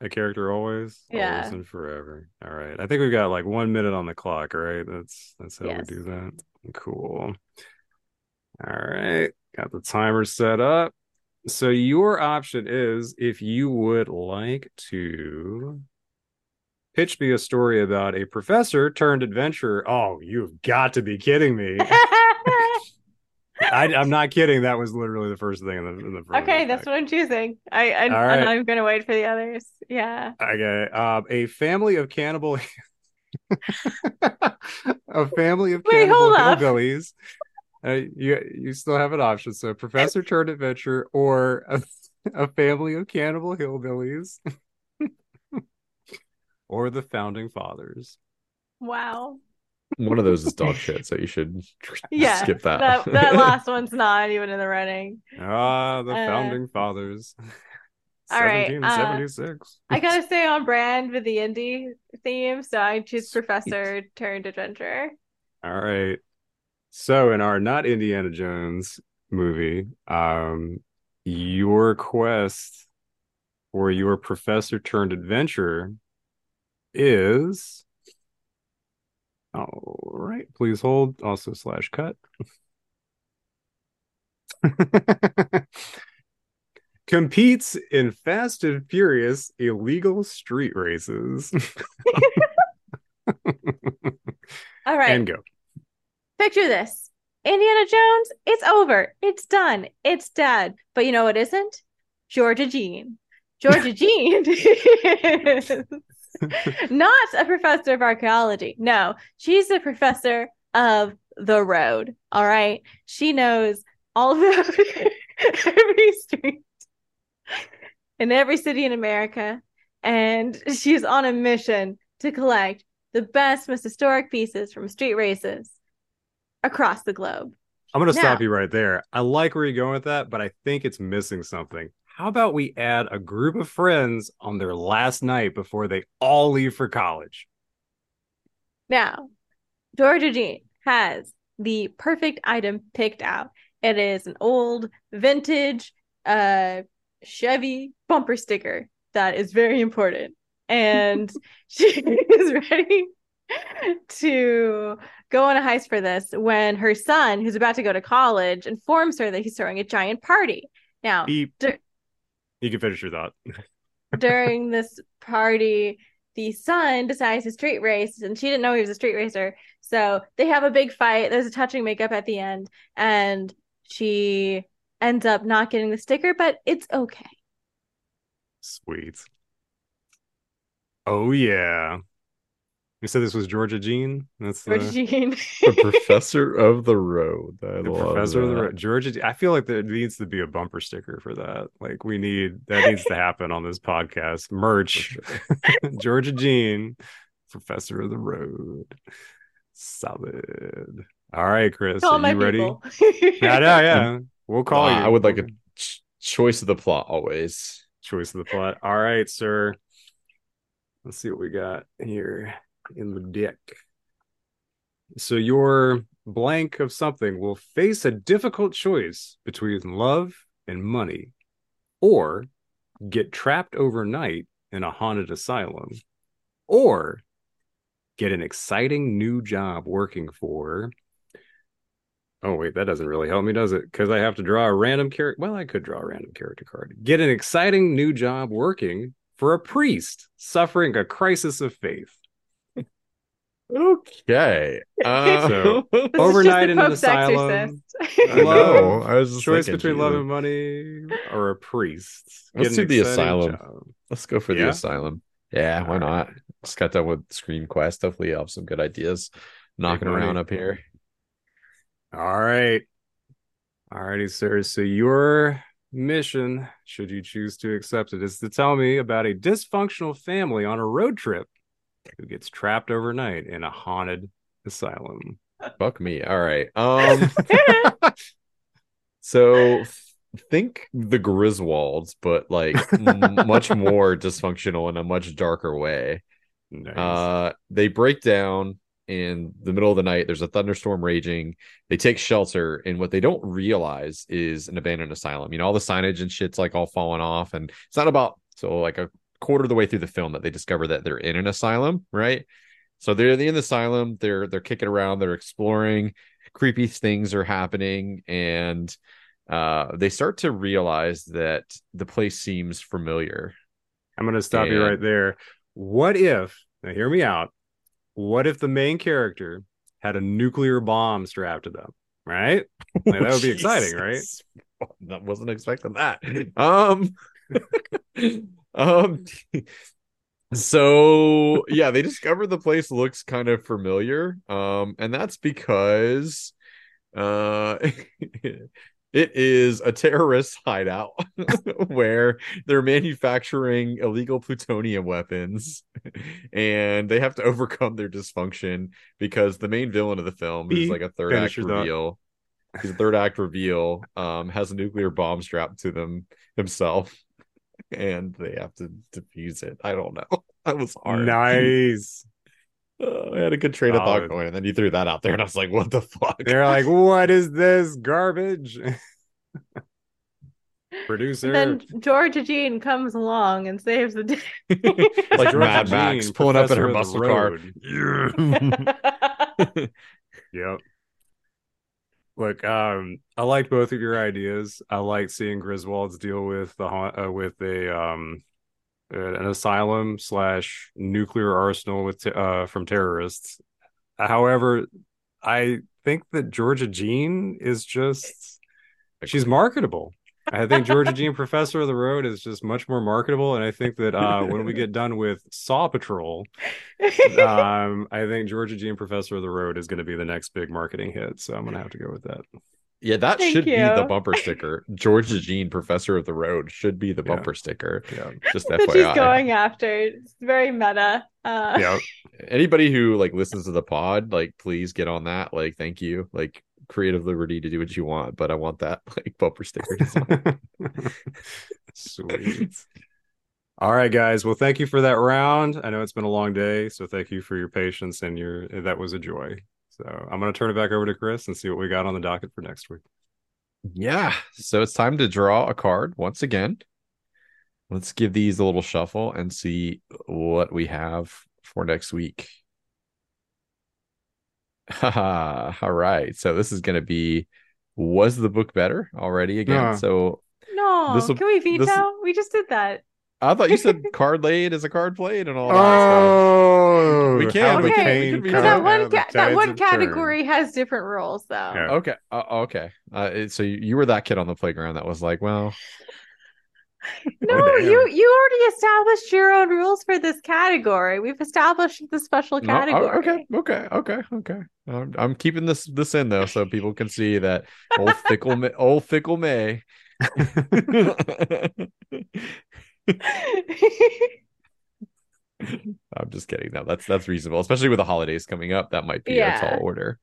Speaker 3: A character always,
Speaker 2: yeah,
Speaker 3: always and forever. All right. I think we've got like one minute on the clock. Right. That's that's how yes. we do that. Cool. All right. Got the timer set up. So your option is if you would like to pitch me a story about a professor turned adventurer. Oh, you've got to be kidding me. I, am not kidding. That was literally the first thing in the, in the
Speaker 2: Okay, that's what I'm choosing. I, I right. I'm gonna wait for the others. Yeah.
Speaker 3: Okay. Um, a family of cannibal. [laughs] a family of wait, cannibal hillbillies. Uh, you you still have an option. So Professor Turned Adventure or a, a family of cannibal hillbillies. [laughs] or the founding fathers.
Speaker 2: Wow.
Speaker 1: One of those is dog [laughs] shit, so you should
Speaker 2: yeah, [laughs]
Speaker 1: skip that.
Speaker 2: that. That last [laughs] one's not even in the running.
Speaker 3: Ah, the uh, founding fathers.
Speaker 2: All right, uh, I gotta stay on brand with the Indy theme, so I choose Sweet. Professor turned adventurer.
Speaker 3: All right. So in our not Indiana Jones movie, um, your quest for your professor turned adventurer is all right, please hold. Also slash cut. [laughs] Competes in Fast and Furious illegal street races. [laughs]
Speaker 2: All right.
Speaker 3: And go.
Speaker 2: Picture this. Indiana Jones, it's over. It's done. It's dead. But you know what isn't? Georgia Jean. Georgia [laughs] Jean [laughs] Not a professor of archaeology. No, she's a professor of the road. All right. She knows all about [laughs] every street in every city in America. And she's on a mission to collect the best, most historic pieces from street races across the globe.
Speaker 3: I'm going to stop you right there. I like where you're going with that, but I think it's missing something how about we add a group of friends on their last night before they all leave for college?
Speaker 2: Now, Georgia Jean has the perfect item picked out. It is an old vintage uh Chevy bumper sticker that is very important. And [laughs] she [laughs] is ready to go on a heist for this when her son, who's about to go to college, informs her that he's throwing a giant party. Now,
Speaker 3: Beep. You can finish your thought. [laughs]
Speaker 2: During this party, the son decides to street race, and she didn't know he was a street racer. So they have a big fight. There's a touching makeup at the end, and she ends up not getting the sticker, but it's okay.
Speaker 3: Sweet. Oh yeah. You said this was Georgia Jean. That's
Speaker 2: Georgia the, Jean, [laughs]
Speaker 1: the [laughs] professor of the road. I
Speaker 3: the professor that. of the road, Georgia. I feel like there needs to be a bumper sticker for that. Like we need that needs to happen on this podcast. [laughs] Merch, sure. Georgia Jean, professor of the road. Solid. All right, Chris, call are you ready? yeah, yeah, yeah. We'll call uh, you.
Speaker 1: I would like a ch- choice of the plot always.
Speaker 3: Choice of the plot. All right, sir. Let's see what we got here in the deck. So your blank of something will face a difficult choice between love and money, or get trapped overnight in a haunted asylum, or get an exciting new job working for. Oh, wait, that doesn't really help me, does it? Because I have to draw a random character. Well, I could draw a random character card. Get an exciting new job working for a priest suffering a crisis of faith.
Speaker 1: Okay. [laughs] Uh,
Speaker 3: So, [laughs]
Speaker 2: This is just
Speaker 3: Overnight in an
Speaker 2: Pope's
Speaker 3: asylum.
Speaker 2: exorcist. [laughs]
Speaker 1: I know. I was just
Speaker 3: choice
Speaker 1: thinking,
Speaker 3: between love and money or a priest.
Speaker 1: Let's do the asylum.
Speaker 3: job.
Speaker 1: Let's go for the asylum. Yeah, why
Speaker 3: All
Speaker 1: not?
Speaker 3: right.
Speaker 1: Just got done with Screen Quest. Hopefully, I'll have some good ideas knocking
Speaker 3: money.
Speaker 1: around up here.
Speaker 3: All right. All righty, sir. So your mission, should you choose to accept it, is to tell me about a dysfunctional family on a road trip who gets trapped overnight in a haunted asylum.
Speaker 1: Fuck me. All right. Um. [laughs] [laughs] so think the Griswolds, but like m- much more dysfunctional in a much darker way.
Speaker 3: Nice.
Speaker 1: Uh, they break down in the middle of the night. There's a thunderstorm raging. They take shelter, and what they don't realize is an abandoned asylum. You know, all the signage and shit's like all falling off, and it's not about so like a quarter of the way through the film that they discover that they're in an asylum, right? So they're in the asylum. They're they're kicking around. They're exploring. Creepy things are happening, and uh, they start to realize that the place seems familiar.
Speaker 3: I'm going to stop you right there. What if, now hear me out, what if the main character had a nuclear bomb strapped to them, right? [laughs] Like, that would be exciting, right? [laughs]
Speaker 1: That wasn't expecting that. Um, [laughs] um, [laughs] so yeah, they discover the place looks kind of familiar. Um, and that's because uh [laughs] it is a terrorist hideout [laughs] where they're manufacturing illegal plutonium weapons and they have to overcome their dysfunction because the main villain of the film is like a third act reveal. His third act reveal um has a nuclear bomb strapped to them himself and they have to defuse it i don't know [laughs] that was hard
Speaker 3: Nice.
Speaker 1: Uh, [laughs] i had a good train of thought going and then you threw that out there and i was like what the fuck
Speaker 3: They're like, [laughs] what is this garbage? Producer.
Speaker 2: then Georgia Jean comes along and saves the day.
Speaker 1: like
Speaker 3: Georgia
Speaker 1: mad max
Speaker 3: Jean,
Speaker 1: pulling up in her muscle car. Yeah.
Speaker 3: Yep. Look, um, I liked both of your ideas. I liked seeing Griswold's deal with the haunt- uh, with a um uh, an asylum slash nuclear arsenal with te- uh from terrorists. However, I think that Georgia Jean is just she's marketable. I think Georgia Jean Professor of the Road is just much more marketable, and I think that uh, when we get done with Saw Patrol, um, [laughs] I think Georgia Jean Professor of the Road is going to be the next big marketing hit. So I'm going to have to go with that.
Speaker 1: Yeah, that
Speaker 2: Thank
Speaker 1: should be the bumper sticker. Georgia Jean, professor of the road, should be the
Speaker 3: Yeah.
Speaker 1: bumper sticker.
Speaker 3: Yeah.
Speaker 1: Just
Speaker 2: that way. she's
Speaker 1: FYI.
Speaker 2: going after. It's very meta. Uh,
Speaker 3: Yeah.
Speaker 1: Anybody who like listens to the pod, like please get on that. Like, thank you. Like creative liberty to do what you want, but I want that [laughs] like bumper sticker design. [laughs]
Speaker 3: Sweet. All right, guys. Well, thank you for that round. I know it's been a long day, so thank you for your patience and your that was a joy. So I'm going to turn it back over to Chris and see what we got on the docket for next week.
Speaker 1: yeah. So it's time to draw a card once again. Let's give these a little shuffle and see what we have for next week. Haha. [laughs] All right. So this is going to be was the book better already again? So
Speaker 2: No,
Speaker 1: This'll-
Speaker 2: can we veto?
Speaker 1: this-
Speaker 2: We just did that.
Speaker 1: I thought you said [laughs] card laid is a card played and all that
Speaker 3: Oh,
Speaker 1: We can,
Speaker 3: how
Speaker 1: we
Speaker 3: the
Speaker 1: can, we can Because
Speaker 2: that one, ca- that one
Speaker 3: have turned.
Speaker 2: category has different rules, though.
Speaker 3: Yeah.
Speaker 1: Okay. Uh, okay. Uh, so you, you were that kid on the playground that was like, well,
Speaker 2: No,
Speaker 3: Oh,
Speaker 2: you you already established your own rules for this category. We've established the special
Speaker 1: no, oh,
Speaker 2: category.
Speaker 1: okay, okay, okay, okay. I'm, I'm keeping this this in though, so people can see that old fickle, Ma- old fickle Mae. [laughs] I'm just kidding. No, that's that's reasonable, especially with the holidays coming up. That might be
Speaker 2: Yeah.
Speaker 1: a tall order.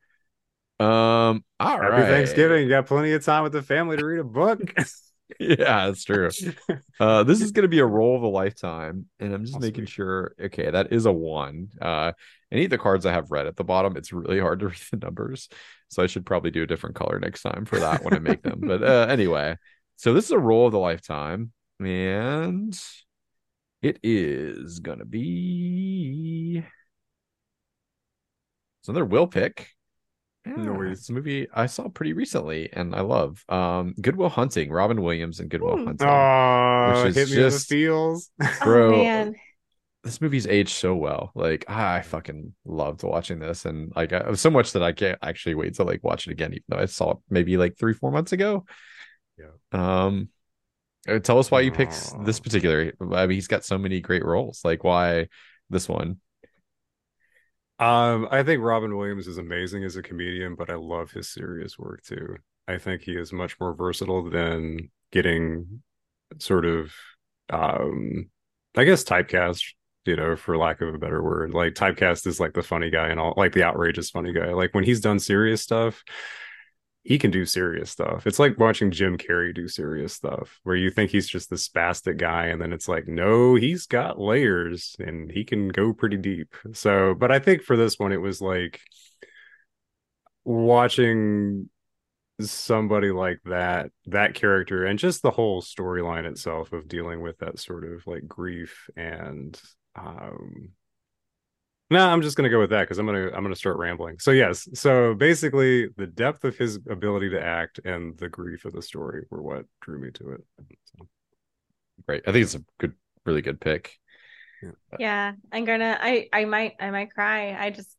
Speaker 1: Um. All
Speaker 3: Happy
Speaker 1: right.
Speaker 3: Thanksgiving. You got plenty of time with the family to read a book. [laughs] [laughs]
Speaker 1: yeah, that's true. Uh, this is going to be a roll of a lifetime, and I'm just making sure. Okay, that is a one. Uh, any of the cards I have red at the bottom, it's really hard to [laughs] read the numbers, so I should probably do a different color next time for that when I make them. But uh, [laughs] anyway, so this is a roll of the lifetime, and it is gonna be it's another will pick.
Speaker 3: No
Speaker 1: Yeah,
Speaker 3: worries.
Speaker 1: it's a movie I saw pretty recently and I love. Um, Good Will Hunting, Robin Williams and Good Will
Speaker 2: Hmm.
Speaker 1: Hunting.
Speaker 3: Oh,
Speaker 1: Which is
Speaker 3: hit me in the
Speaker 1: just-
Speaker 3: feels. [laughs]
Speaker 1: Bro,
Speaker 2: oh man.
Speaker 1: This movie's aged so well. Like I fucking loved watching this, and like I, so much that I can't actually wait to like watch it again, even though I saw it maybe like three, four months ago.
Speaker 3: Yeah.
Speaker 1: Um, uh, tell us why you picked this particular. I mean, he's got so many great roles. Like why this one?
Speaker 3: Um, I think Robin Williams is amazing as a comedian, but I love his serious work too. I think he is much more versatile than getting sort of um I guess typecast, you know, for lack of a better word. Like typecast is like the funny guy and all like the outrageous funny guy. Like when he's done serious stuff, he can do serious stuff. It's like watching Jim Carrey do serious stuff where you think he's just the spastic guy and then it's like no, he's got layers and he can go pretty deep. So, but I think for this one it was like watching somebody like that that character and just the whole storyline itself of dealing with that sort of like grief and um no, I'm just gonna go with that because I'm gonna I'm gonna start rambling. So yes, so basically the depth of his ability to act and the grief of the story were what drew me to it. So,
Speaker 1: Right. I think it's a good, really good pick.
Speaker 2: Yeah, I'm gonna. I I might I might cry. I just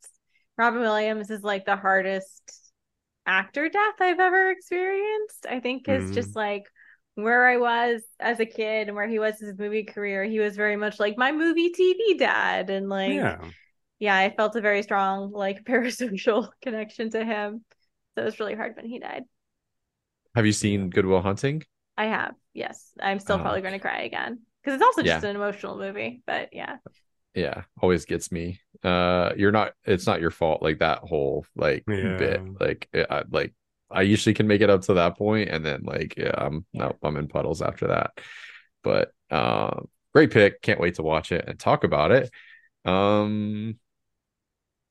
Speaker 2: Robin Williams is like the hardest actor death I've ever experienced. I think is
Speaker 3: Mhm.
Speaker 2: just like where I was as a kid and where he was his movie career. He was very much like my movie TV dad, and like yeah,
Speaker 3: yeah.
Speaker 2: I felt a very strong like [laughs] parasocial connection to him. So it was really hard when he died.
Speaker 1: Have you seen Good Will Hunting?
Speaker 2: I have, yes. I'm still
Speaker 1: Oh,
Speaker 2: probably going to cry again because it's also just
Speaker 1: Yeah.
Speaker 2: an emotional movie. But yeah,
Speaker 1: yeah always gets me uh you're not it's not your fault like that whole like
Speaker 3: Yeah.
Speaker 1: bit like I, like i usually can make it up to that point and then like yeah i'm no i'm in puddles after that but um great pick can't wait to watch it and talk about it um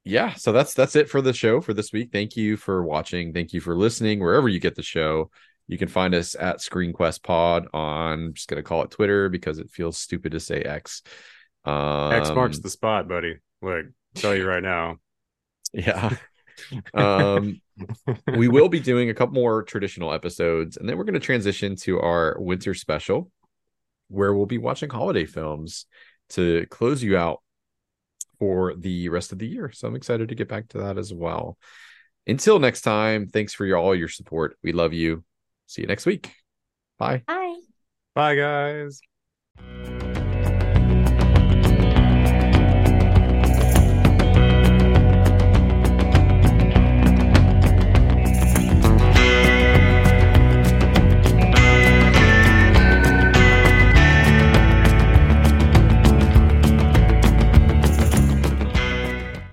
Speaker 1: yeah so that's that's it for the show for this week. Thank you for watching. Thank you for listening wherever you get the show. You can find us at screenquest pod on I'm just gonna call it twitter because it feels stupid to say x. Um
Speaker 3: X marks the spot, buddy. Look, tell you right now. [laughs]
Speaker 1: yeah. Um we will be doing a couple more traditional episodes and then we're going to transition to our winter special where we'll be watching holiday films to close you out for the rest of the year. So i'm excited to get back to that as well. Until next time thanks for your all your support. We love you. See you next week. Bye.
Speaker 2: Bye.
Speaker 3: Bye guys.